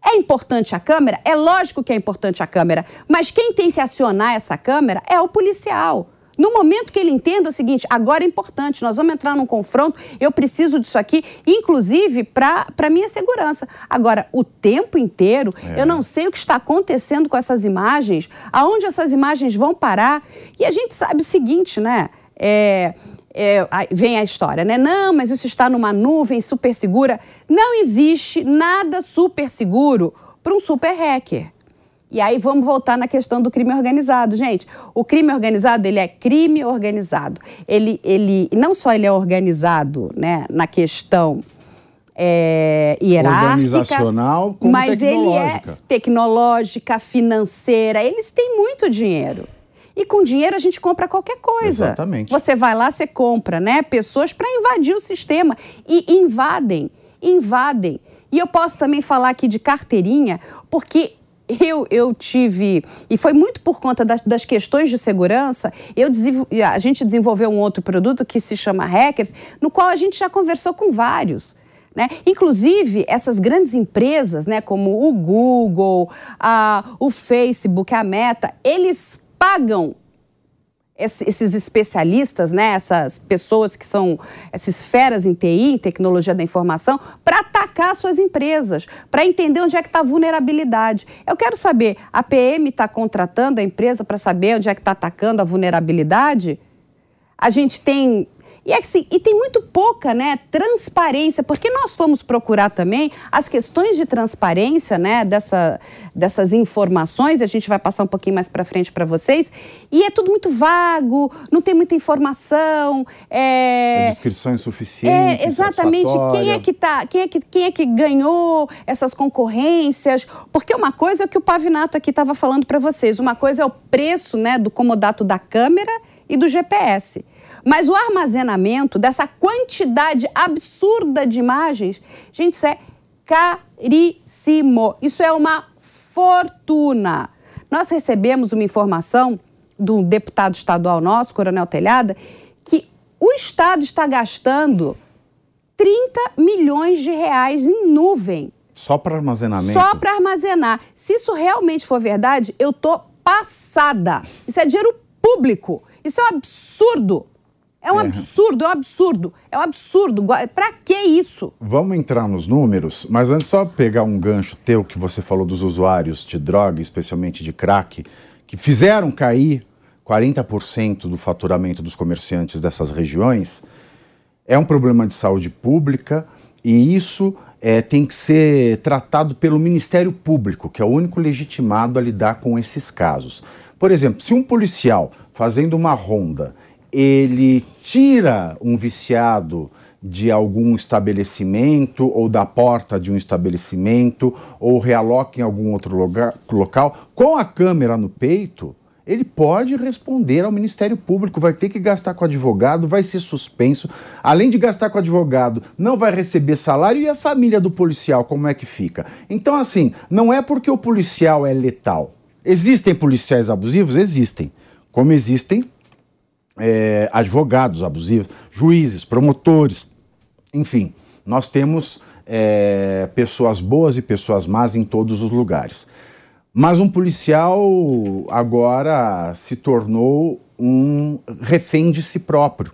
É importante a câmera? É lógico que é importante a câmera, mas quem tem que acionar essa câmera é o policial. No momento que ele entenda o seguinte, agora é importante, nós vamos entrar num confronto, eu preciso disso aqui, inclusive para a minha segurança. Agora, o tempo inteiro, é. eu não sei o que está acontecendo com essas imagens, aonde essas imagens vão parar. E a gente sabe o seguinte, né? É, é, vem a história, né? Não, mas isso está numa nuvem super segura. Não existe nada super seguro para um super hacker. E aí vamos voltar na questão do crime organizado, gente. O crime organizado, ele é crime organizado. Ele, ele não só ele é organizado, né, na questão é, organizacional, como mas ele é tecnológica, financeira. Eles têm muito dinheiro. E com dinheiro a gente compra qualquer coisa. Exatamente. Você vai lá, você compra, né? Pessoas para invadir o sistema e invadem, invadem. E eu posso também falar aqui de carteirinha, porque eu, eu tive, e foi muito por conta das, das questões de segurança, eu a gente desenvolveu um outro produto que se chama Hackers, no qual a gente já conversou com vários. Né? Inclusive, essas grandes empresas, né, como o Google, a, o Facebook, a Meta, eles pagam esses especialistas, né, essas pessoas que são essas feras em TI, em tecnologia da informação, para atacar suas empresas, para entender onde é que está a vulnerabilidade. Eu quero saber, a PM está contratando a empresa para saber onde é que está atacando a vulnerabilidade? A gente tem e, assim, e tem muito pouca né, transparência, porque nós fomos procurar também as questões de transparência né, dessa, dessas informações, a gente vai passar um pouquinho mais para frente para vocês, e é tudo muito vago, não tem muita informação. É, é descrição insuficiente. É, exatamente. Quem é, que tá, quem, é que, quem é que ganhou essas concorrências? Porque uma coisa é o que o Pavinato aqui estava falando para vocês, uma coisa é o preço né, do comodato da câmera e do GPS. Mas o armazenamento dessa quantidade absurda de imagens, gente, isso é caríssimo. Isso é uma fortuna. Nós recebemos uma informação do deputado estadual nosso, Coronel Telhada, que o Estado está gastando 30 milhões de reais em nuvem. Só para armazenamento? Só para armazenar. Se isso realmente for verdade, eu tô passada. Isso é dinheiro público. Isso é um absurdo. É um é. absurdo, é um absurdo, é um absurdo. Para que isso? Vamos entrar nos números, mas antes só pegar um gancho teu que você falou dos usuários de droga, especialmente de crack, que fizeram cair 40% do faturamento dos comerciantes dessas regiões. É um problema de saúde pública e isso é, tem que ser tratado pelo Ministério Público, que é o único legitimado a lidar com esses casos. Por exemplo, se um policial fazendo uma ronda ele tira um viciado de algum estabelecimento ou da porta de um estabelecimento ou realoca em algum outro lugar, local, com a câmera no peito, ele pode responder ao Ministério Público, vai ter que gastar com advogado, vai ser suspenso. Além de gastar com advogado, não vai receber salário e a família do policial, como é que fica? Então, assim, não é porque o policial é letal. Existem policiais abusivos? Existem. Como existem é, advogados abusivos, juízes, promotores, enfim, nós temos é, pessoas boas e pessoas más em todos os lugares. Mas um policial agora se tornou um refém de si próprio,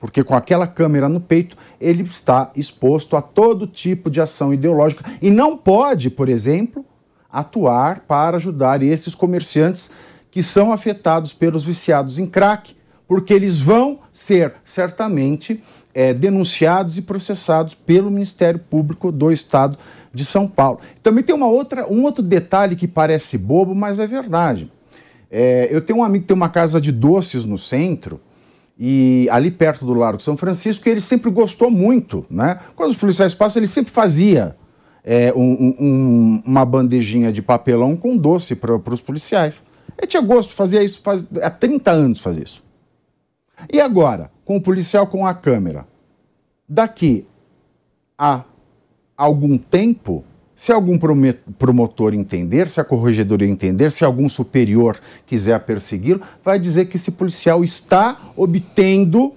porque com aquela câmera no peito ele está exposto a todo tipo de ação ideológica e não pode, por exemplo, atuar para ajudar esses comerciantes que são afetados pelos viciados em crack, porque eles vão ser certamente é, denunciados e processados pelo Ministério Público do Estado de São Paulo. Também tem uma outra, um outro detalhe que parece bobo, mas é verdade. É, eu tenho um amigo que tem uma casa de doces no centro, e ali perto do Largo São Francisco, que ele sempre gostou muito, né? Quando os policiais passam, ele sempre fazia é, um, um, uma bandejinha de papelão com doce para os policiais. Ele tinha gosto, fazia isso faz, há 30 anos faz isso. E agora, com o policial com a câmera, daqui a algum tempo, se algum promotor entender, se a corregedoria entender, se algum superior quiser persegui-lo, vai dizer que esse policial está obtendo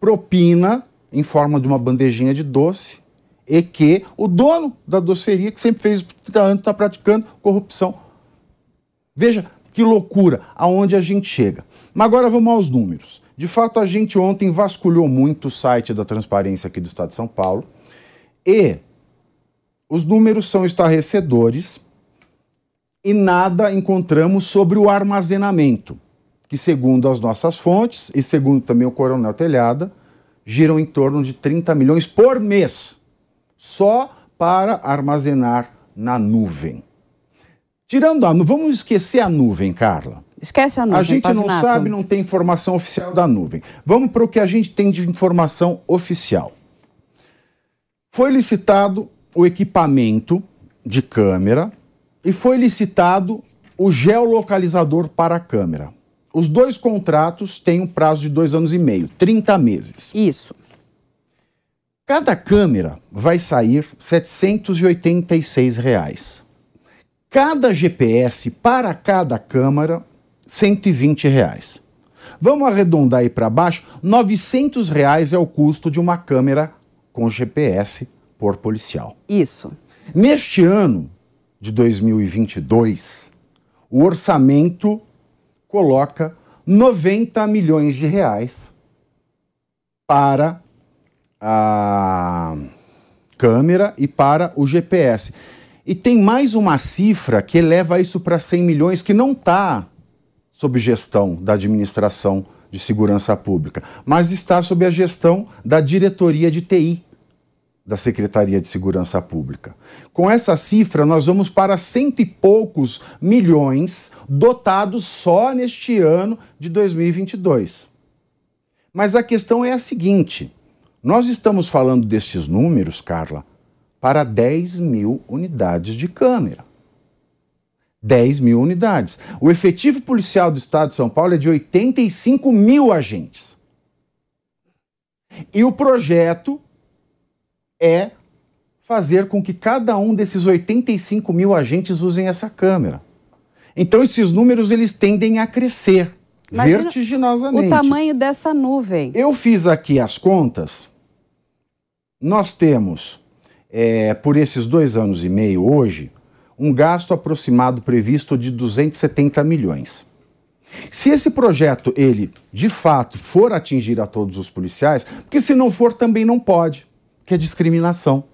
propina em forma de uma bandejinha de doce e que o dono da doceria, que sempre fez 30 anos, está praticando corrupção. Veja que loucura, aonde a gente chega. Mas agora vamos aos números. De fato, a gente ontem vasculhou muito o site da transparência aqui do Estado de São Paulo e os números são estarrecedores e nada encontramos sobre o armazenamento, que, segundo as nossas fontes e segundo também o Coronel Telhada, giram em torno de 30 milhões por mês, só para armazenar na nuvem. Tirando a nuvem, vamos esquecer a nuvem, Carla. Esquece a nuvem. A gente não sabe, não tem informação oficial da nuvem. Vamos para o que a gente tem de informação oficial. Foi licitado o equipamento de câmera e foi licitado o geolocalizador para a câmera. Os dois contratos têm um prazo de dois anos e meio, 30 meses. Isso. Cada câmera vai sair 786 reais. Cada GPS para cada câmera, 120 reais. Vamos arredondar aí para baixo, 900 reais é o custo de uma câmera com GPS por policial. Isso. Neste ano de 2022, o orçamento coloca 90 milhões de reais para a câmera e para o GPS. E tem mais uma cifra que eleva isso para 100 milhões, que não está sob gestão da administração de segurança pública, mas está sob a gestão da diretoria de TI da Secretaria de Segurança Pública. Com essa cifra, nós vamos para cento e poucos milhões dotados só neste ano de 2022. Mas a questão é a seguinte: nós estamos falando destes números, Carla, para 10 mil unidades de câmera. 10 mil unidades. O efetivo policial do Estado de São Paulo é de 85 mil agentes. E o projeto é fazer com que cada um desses 85 mil agentes usem essa câmera. Então esses números eles tendem a crescer Imagina vertiginosamente. O tamanho dessa nuvem. Eu fiz aqui as contas. Nós temos, é, por esses dois anos e meio hoje, um gasto aproximado previsto de 270 milhões. Se esse projeto, ele, de fato, for atingir a todos os policiais, porque se não for, também não pode que é discriminação.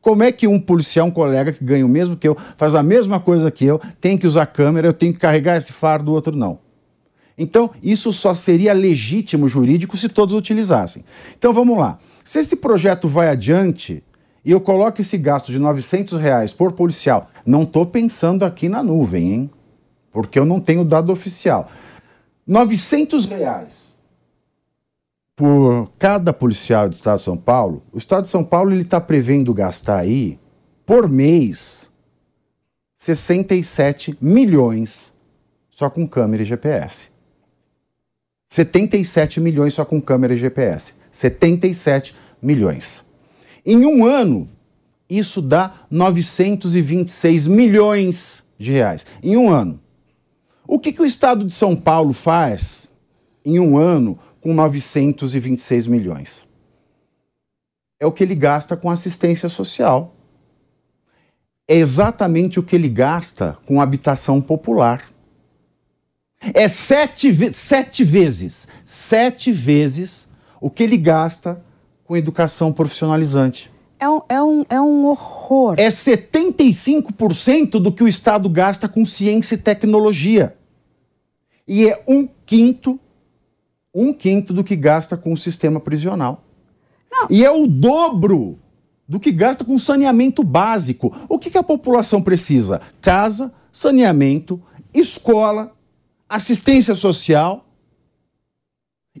Como é que um policial, um colega que ganha o mesmo que eu, faz a mesma coisa que eu, tem que usar câmera, eu tenho que carregar esse fardo, o outro não? Então, isso só seria legítimo jurídico se todos utilizassem. Então, vamos lá. Se esse projeto vai adiante e eu coloco esse gasto de 900 reais por policial, não estou pensando aqui na nuvem, hein? Porque eu não tenho dado oficial. 900 reais por cada policial do Estado de São Paulo, o Estado de São Paulo ele está prevendo gastar aí, por mês, 67 milhões só com câmera e GPS. 77 milhões só com câmera e GPS. 77 milhões. Em um ano, isso dá 926 milhões de reais. Em um ano. O que, que o Estado de São Paulo faz em um ano com 926 milhões. É o que ele gasta com assistência social. É exatamente o que ele gasta com habitação popular. É sete, sete vezes, sete vezes o que ele gasta com educação profissionalizante. É um, é um, é um horror. É 75% do que o Estado gasta com ciência e tecnologia. E é um quinto, um quinto do que gasta com o sistema prisional. Não. E é o dobro do que gasta com saneamento básico. O que, que a população precisa? Casa, saneamento, escola, assistência social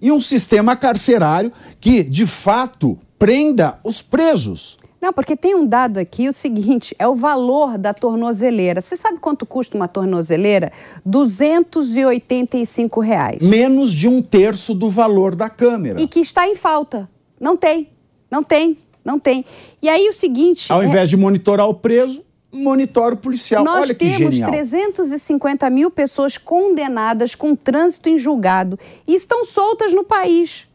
e um sistema carcerário que, de fato, prenda os presos. Não, porque tem um dado aqui, o seguinte, é o valor da tornozeleira. Você sabe quanto custa uma tornozeleira? 285 reais. Menos de um terço do valor da câmera. E que está em falta. Não tem, não tem, não tem. E aí o seguinte... Ao é... invés de monitorar o preso, monitora o policial. Nós Olha temos 350 mil pessoas condenadas com trânsito em julgado e estão soltas no país.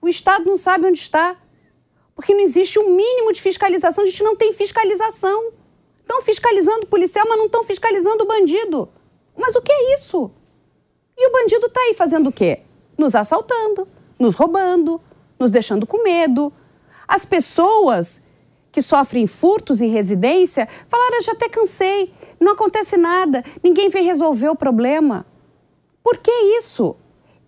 O Estado não sabe onde está. Porque não existe o um mínimo de fiscalização, a gente não tem fiscalização. Estão fiscalizando o policial, mas não estão fiscalizando o bandido. Mas o que é isso? E o bandido está aí fazendo o quê? Nos assaltando, nos roubando, nos deixando com medo. As pessoas que sofrem furtos em residência falaram: já até cansei, não acontece nada, ninguém vem resolver o problema. Por que isso?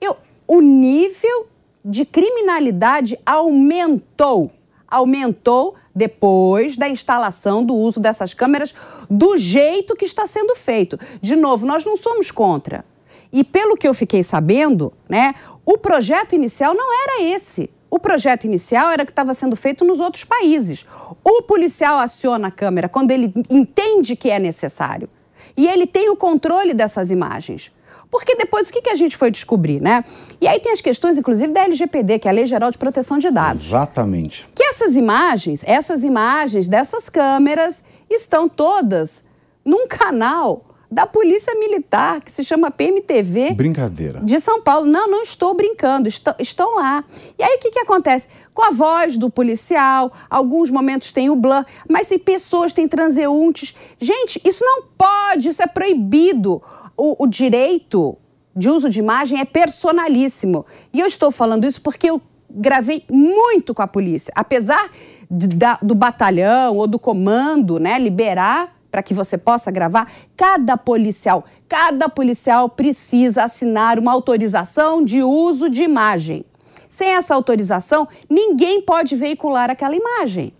Eu, o nível de criminalidade aumentou. Aumentou depois da instalação do uso dessas câmeras do jeito que está sendo feito. De novo, nós não somos contra. E pelo que eu fiquei sabendo, né, o projeto inicial não era esse. O projeto inicial era que estava sendo feito nos outros países. O policial aciona a câmera quando ele entende que é necessário. E ele tem o controle dessas imagens. Porque depois o que, que a gente foi descobrir, né? E aí tem as questões, inclusive, da LGPD, que é a Lei Geral de Proteção de Dados. Exatamente. Que essas imagens, essas imagens dessas câmeras estão todas num canal da Polícia Militar, que se chama PMTV. Brincadeira. De São Paulo. Não, não estou brincando, estão, estão lá. E aí o que, que acontece? Com a voz do policial, alguns momentos tem o blur, mas tem pessoas, tem transeuntes. Gente, isso não pode, isso é proibido o, o direito de uso de imagem é personalíssimo. E eu estou falando isso porque eu gravei muito com a polícia. Apesar de, da, do batalhão ou do comando né, liberar para que você possa gravar, cada policial, cada policial precisa assinar uma autorização de uso de imagem. Sem essa autorização, ninguém pode veicular aquela imagem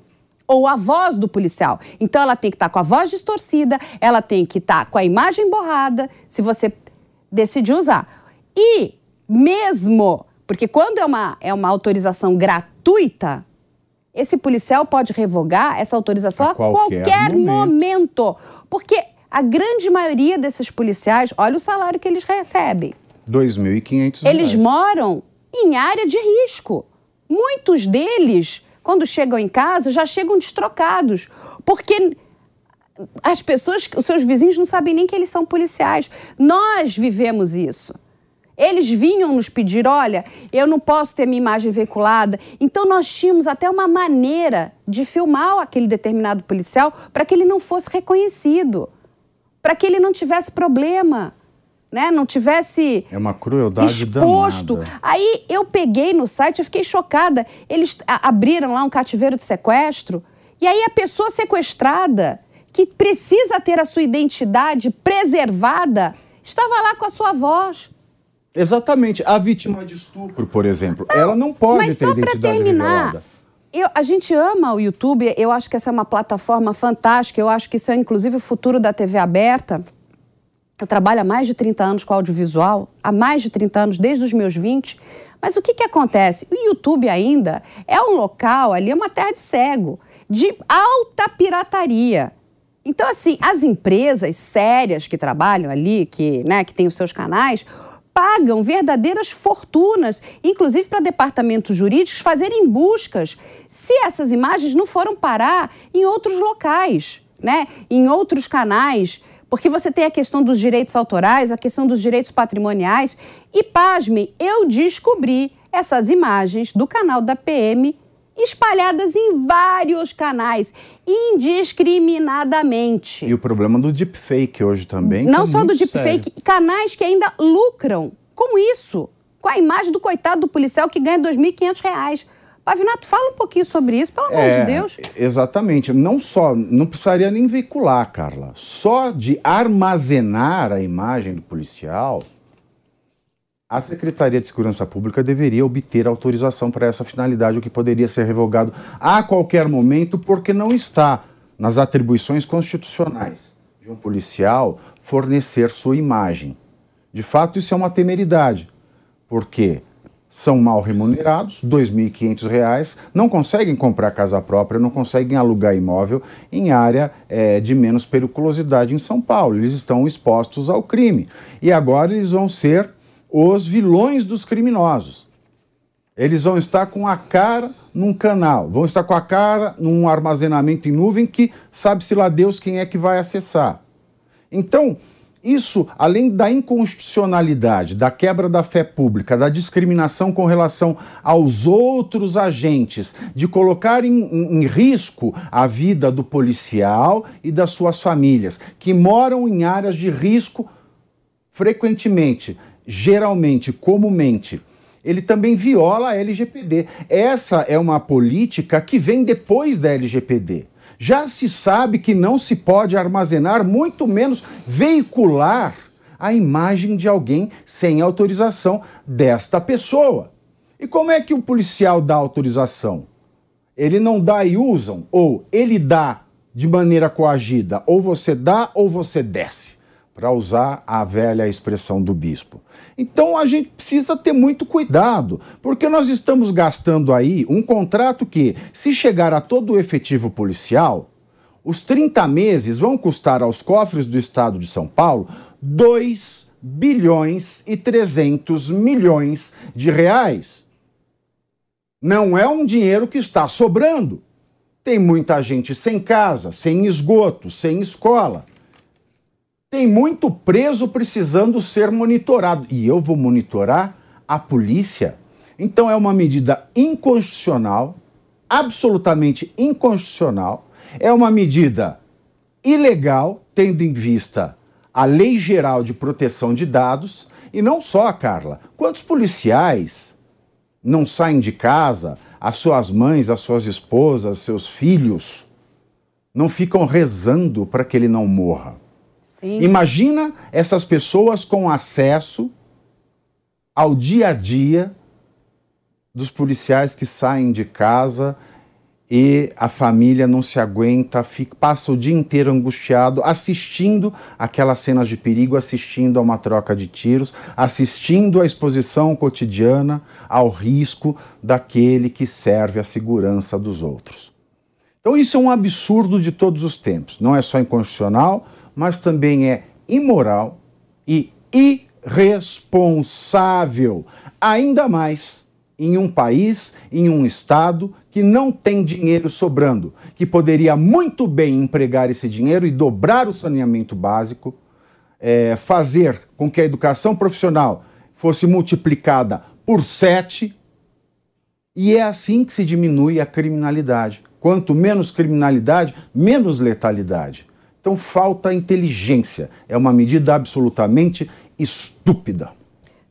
ou a voz do policial. Então ela tem que estar tá com a voz distorcida, ela tem que estar tá com a imagem borrada, se você decidir usar. E mesmo, porque quando é uma, é uma autorização gratuita, esse policial pode revogar essa autorização a, a qualquer, qualquer momento. momento. Porque a grande maioria desses policiais, olha o salário que eles recebem. R$ 2.500. Eles moram em área de risco. Muitos deles quando chegam em casa, já chegam destrocados. Porque as pessoas, os seus vizinhos não sabem nem que eles são policiais. Nós vivemos isso. Eles vinham nos pedir: olha, eu não posso ter minha imagem veiculada. Então, nós tínhamos até uma maneira de filmar aquele determinado policial para que ele não fosse reconhecido, para que ele não tivesse problema né, não tivesse é uma crueldade exposto. Danada. Aí eu peguei no site, eu fiquei chocada. Eles abriram lá um cativeiro de sequestro e aí a pessoa sequestrada que precisa ter a sua identidade preservada estava lá com a sua voz. Exatamente. A vítima de estupro, por exemplo, não, ela não pode ter identidade terminar, revelada. Eu, a gente ama o YouTube, eu acho que essa é uma plataforma fantástica, eu acho que isso é inclusive o futuro da TV aberta. Eu trabalho há mais de 30 anos com audiovisual, há mais de 30 anos, desde os meus 20. Mas o que, que acontece? O YouTube ainda é um local ali, é uma terra de cego, de alta pirataria. Então, assim, as empresas sérias que trabalham ali, que, né, que têm os seus canais, pagam verdadeiras fortunas, inclusive para departamentos jurídicos fazerem buscas, se essas imagens não foram parar em outros locais, né, em outros canais porque você tem a questão dos direitos autorais, a questão dos direitos patrimoniais. E, pasmem, eu descobri essas imagens do canal da PM espalhadas em vários canais, indiscriminadamente. E o problema do deepfake hoje também. Não é só do deepfake, canais que ainda lucram com isso, com a imagem do coitado do policial que ganha R$ 2.500 Pavinato, fala um pouquinho sobre isso, pelo amor é, de Deus. Exatamente. Não só, não precisaria nem veicular, Carla. Só de armazenar a imagem do policial, a Secretaria de Segurança Pública deveria obter autorização para essa finalidade, o que poderia ser revogado a qualquer momento, porque não está nas atribuições constitucionais de um policial fornecer sua imagem. De fato, isso é uma temeridade, porque são mal remunerados, R$ 2.500, não conseguem comprar casa própria, não conseguem alugar imóvel em área é, de menos periculosidade em São Paulo. Eles estão expostos ao crime. E agora eles vão ser os vilões dos criminosos. Eles vão estar com a cara num canal, vão estar com a cara num armazenamento em nuvem que sabe-se lá Deus quem é que vai acessar. Então, isso, além da inconstitucionalidade, da quebra da fé pública, da discriminação com relação aos outros agentes, de colocar em, em, em, risco a vida do policial e das suas famílias, que moram em áreas de risco frequentemente, geralmente, comumente. Ele também viola a LGPD. Essa é uma política que vem depois da LGPD já se sabe que não se pode armazenar, muito menos veicular a imagem de alguém sem autorização desta pessoa. E como é que o policial dá autorização? Ele não dá e usam, ou ele dá de maneira coagida, ou você dá ou você desce para usar a velha expressão do bispo. Então a gente precisa ter muito cuidado, porque nós estamos gastando aí um contrato que, se chegar a todo o efetivo policial, os 30 meses vão custar aos cofres do estado de São Paulo 2 bilhões e 300 milhões de reais. Não é um dinheiro que está sobrando. Tem muita gente sem casa, sem esgoto, sem escola. Tem muito preso precisando ser monitorado. E eu vou monitorar a polícia. Então é uma medida inconstitucional, absolutamente inconstitucional. É uma medida ilegal, tendo em vista a Lei Geral de Proteção de Dados. E não só, Carla. Quantos policiais não saem de casa, as suas mães, as suas esposas, seus filhos, não ficam rezando para que ele não morra? Imagina essas pessoas com acesso ao dia a dia dos policiais que saem de casa e a família não se aguenta, fica, passa o dia inteiro angustiado, assistindo aquelas cenas de perigo, assistindo a uma troca de tiros, assistindo à exposição cotidiana ao risco daquele que serve à segurança dos outros. Então, isso é um absurdo de todos os tempos. Não é só inconstitucional, mas também é imoral e irresponsável, ainda mais em um país, em um estado que não tem dinheiro sobrando, que poderia muito bem empregar esse dinheiro e dobrar o saneamento básico, é, fazer com que a educação profissional fosse multiplicada por sete, e é assim que se diminui a criminalidade. Quanto menos criminalidade, menos letalidade. Então falta inteligência. É uma medida absolutamente estúpida.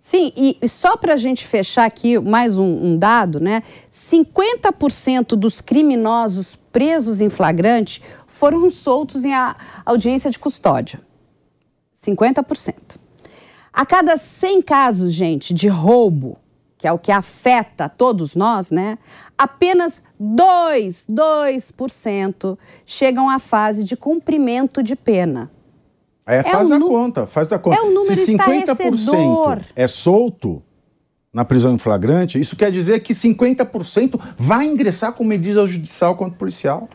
Sim, e só para a gente fechar aqui mais um, um dado, né? 50% dos criminosos presos em flagrante foram soltos em audiência de custódia. 50%. A cada 100 casos, gente, de roubo, que é o que afeta todos nós, né? Apenas 2, 2% chegam à fase de cumprimento de pena. É, faz é a conta, faz a conta. É um número Se 50% é solto na prisão em flagrante, isso quer dizer que 50% vai ingressar com medida judicial contra o policial.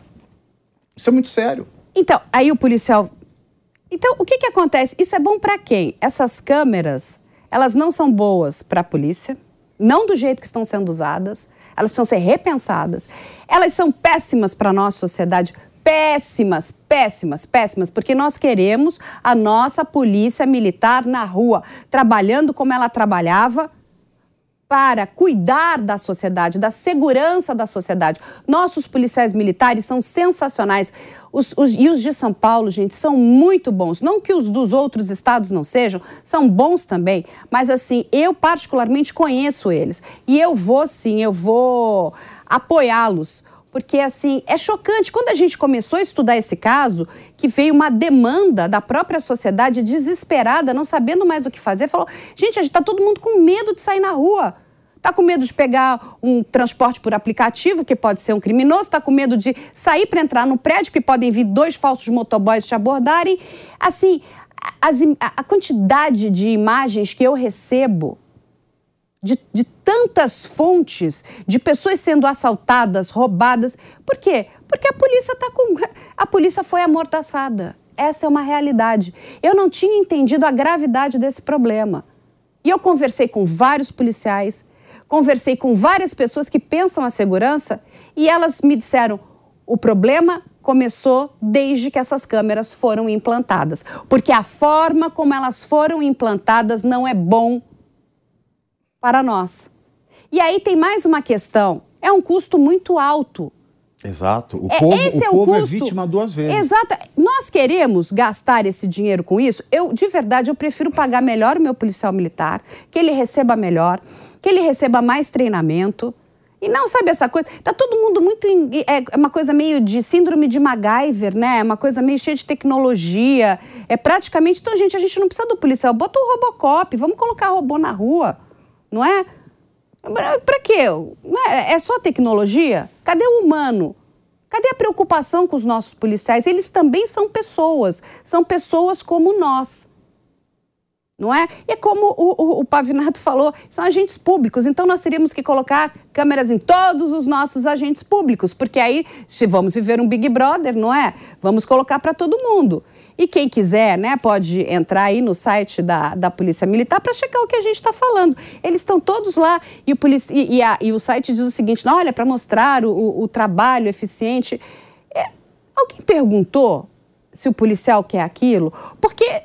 Isso é muito sério. Então, aí o policial. Então, o que, que acontece? Isso é bom para quem? Essas câmeras, elas não são boas para a polícia não do jeito que estão sendo usadas, elas precisam ser repensadas. Elas são péssimas para a nossa sociedade, péssimas, péssimas, péssimas, porque nós queremos a nossa polícia militar na rua, trabalhando como ela trabalhava para cuidar da sociedade, da segurança da sociedade. Nossos policiais militares são sensacionais. Os, os, e os de São Paulo, gente, são muito bons. Não que os dos outros estados não sejam, são bons também. Mas assim, eu particularmente conheço eles. E eu vou sim, eu vou apoiá-los. Porque, assim, é chocante. Quando a gente começou a estudar esse caso, que veio uma demanda da própria sociedade desesperada, não sabendo mais o que fazer, falou: gente, a gente está todo mundo com medo de sair na rua. Está com medo de pegar um transporte por aplicativo, que pode ser um criminoso, está com medo de sair para entrar no prédio, que podem vir dois falsos motoboys te abordarem. Assim, as, a quantidade de imagens que eu recebo de, de, tantas fontes de pessoas sendo assaltadas, roubadas. Por quê? Porque a polícia está com. A polícia foi amordaçada. Essa é uma realidade. Eu não tinha entendido a gravidade desse problema. E eu conversei com vários policiais, conversei com várias pessoas que pensam a segurança e elas me disseram: o problema começou desde que essas câmeras foram implantadas, porque a forma como elas foram implantadas não é bom para nós. E aí tem mais uma questão: é um custo muito alto. Exato. O é, povo, o é povo é vítima duas vezes. Exato. Nós queremos gastar esse dinheiro com isso? Eu, de verdade, eu prefiro pagar melhor o meu policial militar, que ele receba melhor que ele receba mais treinamento. E não, sabe essa coisa? Tá todo mundo muito. Em, é, é uma coisa meio de síndrome de MacGyver, né? É uma coisa meio cheia de tecnologia. É praticamente. Então, gente, a gente não precisa do policial. Bota o Robocop, vamos colocar robô na rua, não é? Para quê? É, é só tecnologia? Cadê o humano? Cadê a preocupação com os nossos policiais? Eles também são pessoas, são pessoas como nós não é? E é como o, o, o, Pavinato falou, são agentes públicos, então nós teríamos que colocar câmeras em todos os nossos agentes públicos, porque aí, se vamos viver um Big Brother, não é? Vamos colocar para todo mundo. E quem quiser, né, pode entrar aí no site da, da Polícia Militar para checar o que a gente está falando. Eles estão todos lá e o, polici e, e, a, e, o site diz o seguinte: olha, para mostrar o, o, trabalho eficiente. É, alguém perguntou se o policial quer aquilo, porque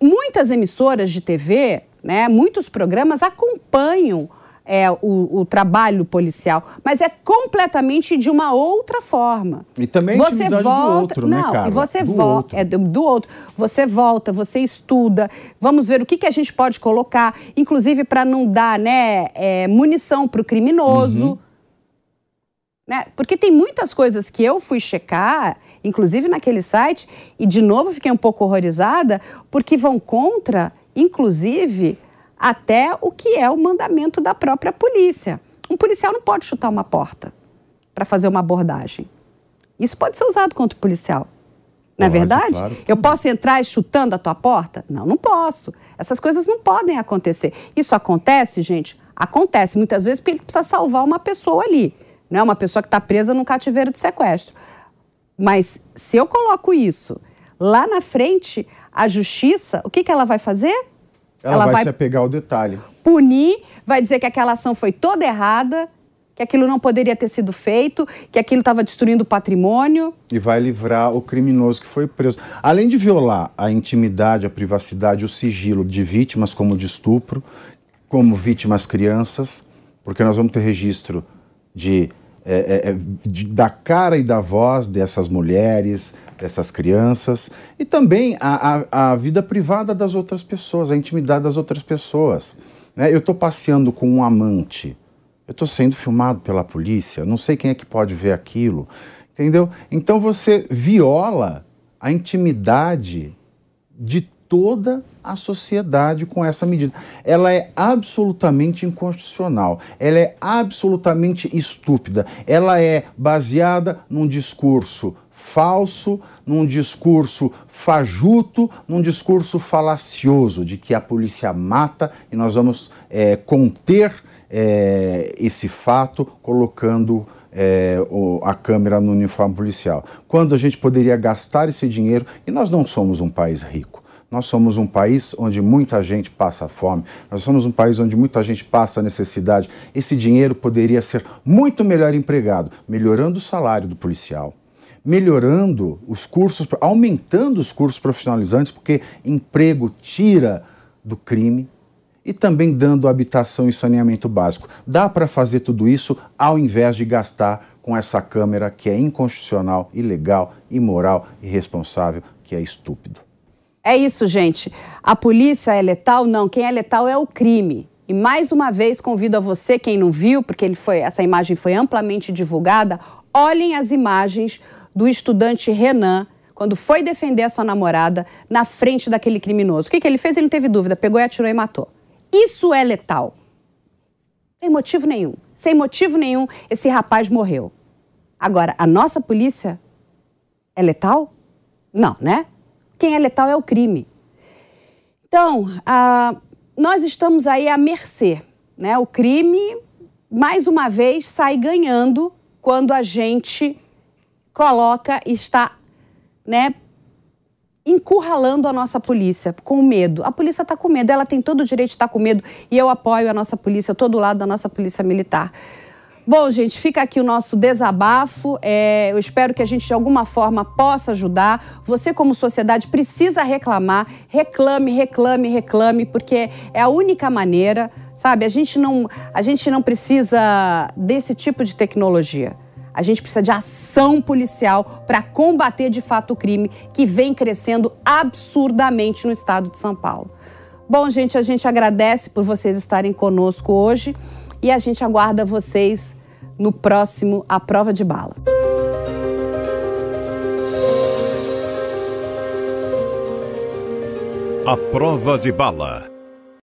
muitas emissoras de TV, né, muitos programas acompanham é, o, o, trabalho policial, mas é completamente de uma outra forma. E também você volta, do outro, né, não, né, E você volta, é do, do, outro. Você volta, você estuda. Vamos ver o que, que a gente pode colocar, inclusive para não dar, né, é, munição para o criminoso. Uhum. Né? Porque tem muitas coisas que eu fui checar, inclusive naquele site, e de novo fiquei um pouco horrorizada, porque vão contra, inclusive, até o que é o mandamento da própria polícia. Um policial não pode chutar uma porta para fazer uma abordagem. Isso pode ser usado contra o policial. Não é verdade? Claro. Eu posso entrar chutando a tua porta? Não, não posso. Essas coisas não podem acontecer. Isso acontece, gente? Acontece muitas vezes porque ele precisa salvar uma pessoa ali né? Uma pessoa que está presa num cativeiro de sequestro. Mas se eu coloco isso lá na frente, a justiça, o que, que ela vai fazer? Ela, ela vai, vai se apegar ao detalhe. Punir, vai dizer que aquela ação foi toda errada, que aquilo não poderia ter sido feito, que aquilo estava destruindo o patrimônio. E vai livrar o criminoso que foi preso. Além de violar a intimidade, a privacidade, o sigilo de vítimas como de estupro, como vítimas crianças, porque nós vamos ter registro de, é, é, é, de, da cara e da voz dessas mulheres, dessas crianças, e também a, a, a vida privada das outras pessoas, a intimidade das outras pessoas. Né? Eu estou passeando com um amante, eu estou sendo filmado pela polícia, não sei quem é que pode ver aquilo, entendeu? Então você viola a intimidade de toda a sociedade com essa medida. Ela é absolutamente inconstitucional, ela é absolutamente estúpida, ela é baseada num discurso falso, num discurso fajuto, num discurso falacioso de que a polícia mata e nós vamos é, conter é, esse fato colocando é, o, a câmera no uniforme policial. Quando a gente poderia gastar esse dinheiro, e nós não somos um país rico. Nós somos um país onde muita gente passa fome, nós somos um país onde muita gente passa necessidade. Esse dinheiro poderia ser muito melhor empregado, melhorando o salário do policial, melhorando os cursos, aumentando os cursos profissionalizantes, porque emprego tira do crime e também dando habitação e saneamento básico. Dá para fazer tudo isso ao invés de gastar com essa câmera que é inconstitucional, ilegal, imoral, irresponsável, que é estúpido. É isso, gente. A polícia é letal? Não. Quem é letal é o crime. E mais uma vez convido a você, quem não viu, porque ele foi, essa imagem foi amplamente divulgada, olhem as imagens do estudante Renan quando foi defender a sua namorada na frente daquele criminoso. O que, que ele fez? Ele não teve dúvida, pegou e atirou e matou. Isso é letal. Sem motivo nenhum. Sem motivo nenhum, esse rapaz morreu. Agora, a nossa polícia é letal? Não, né? Quem é letal é o crime. Então, nós estamos aí à mercê. Né? O crime, mais uma vez, sai ganhando quando a gente coloca e está né, encurralando a nossa polícia com medo. A polícia está com medo, ela tem todo o direito de estar com medo e eu apoio a nossa polícia, todo lado da nossa polícia militar. Bom, gente, fica aqui o nosso desabafo. É, eu espero que a gente, de alguma forma, possa ajudar. Você, como sociedade, precisa reclamar. Reclame, reclame, reclame, porque é a única maneira, sabe? A gente não, a gente não precisa desse tipo de tecnologia. A gente precisa de ação policial para combater de fato o crime que vem crescendo absurdamente no estado de São Paulo. Bom, gente, a gente agradece por vocês estarem conosco hoje e a gente aguarda vocês no próximo A Prova de Bala. A Prova de Bala.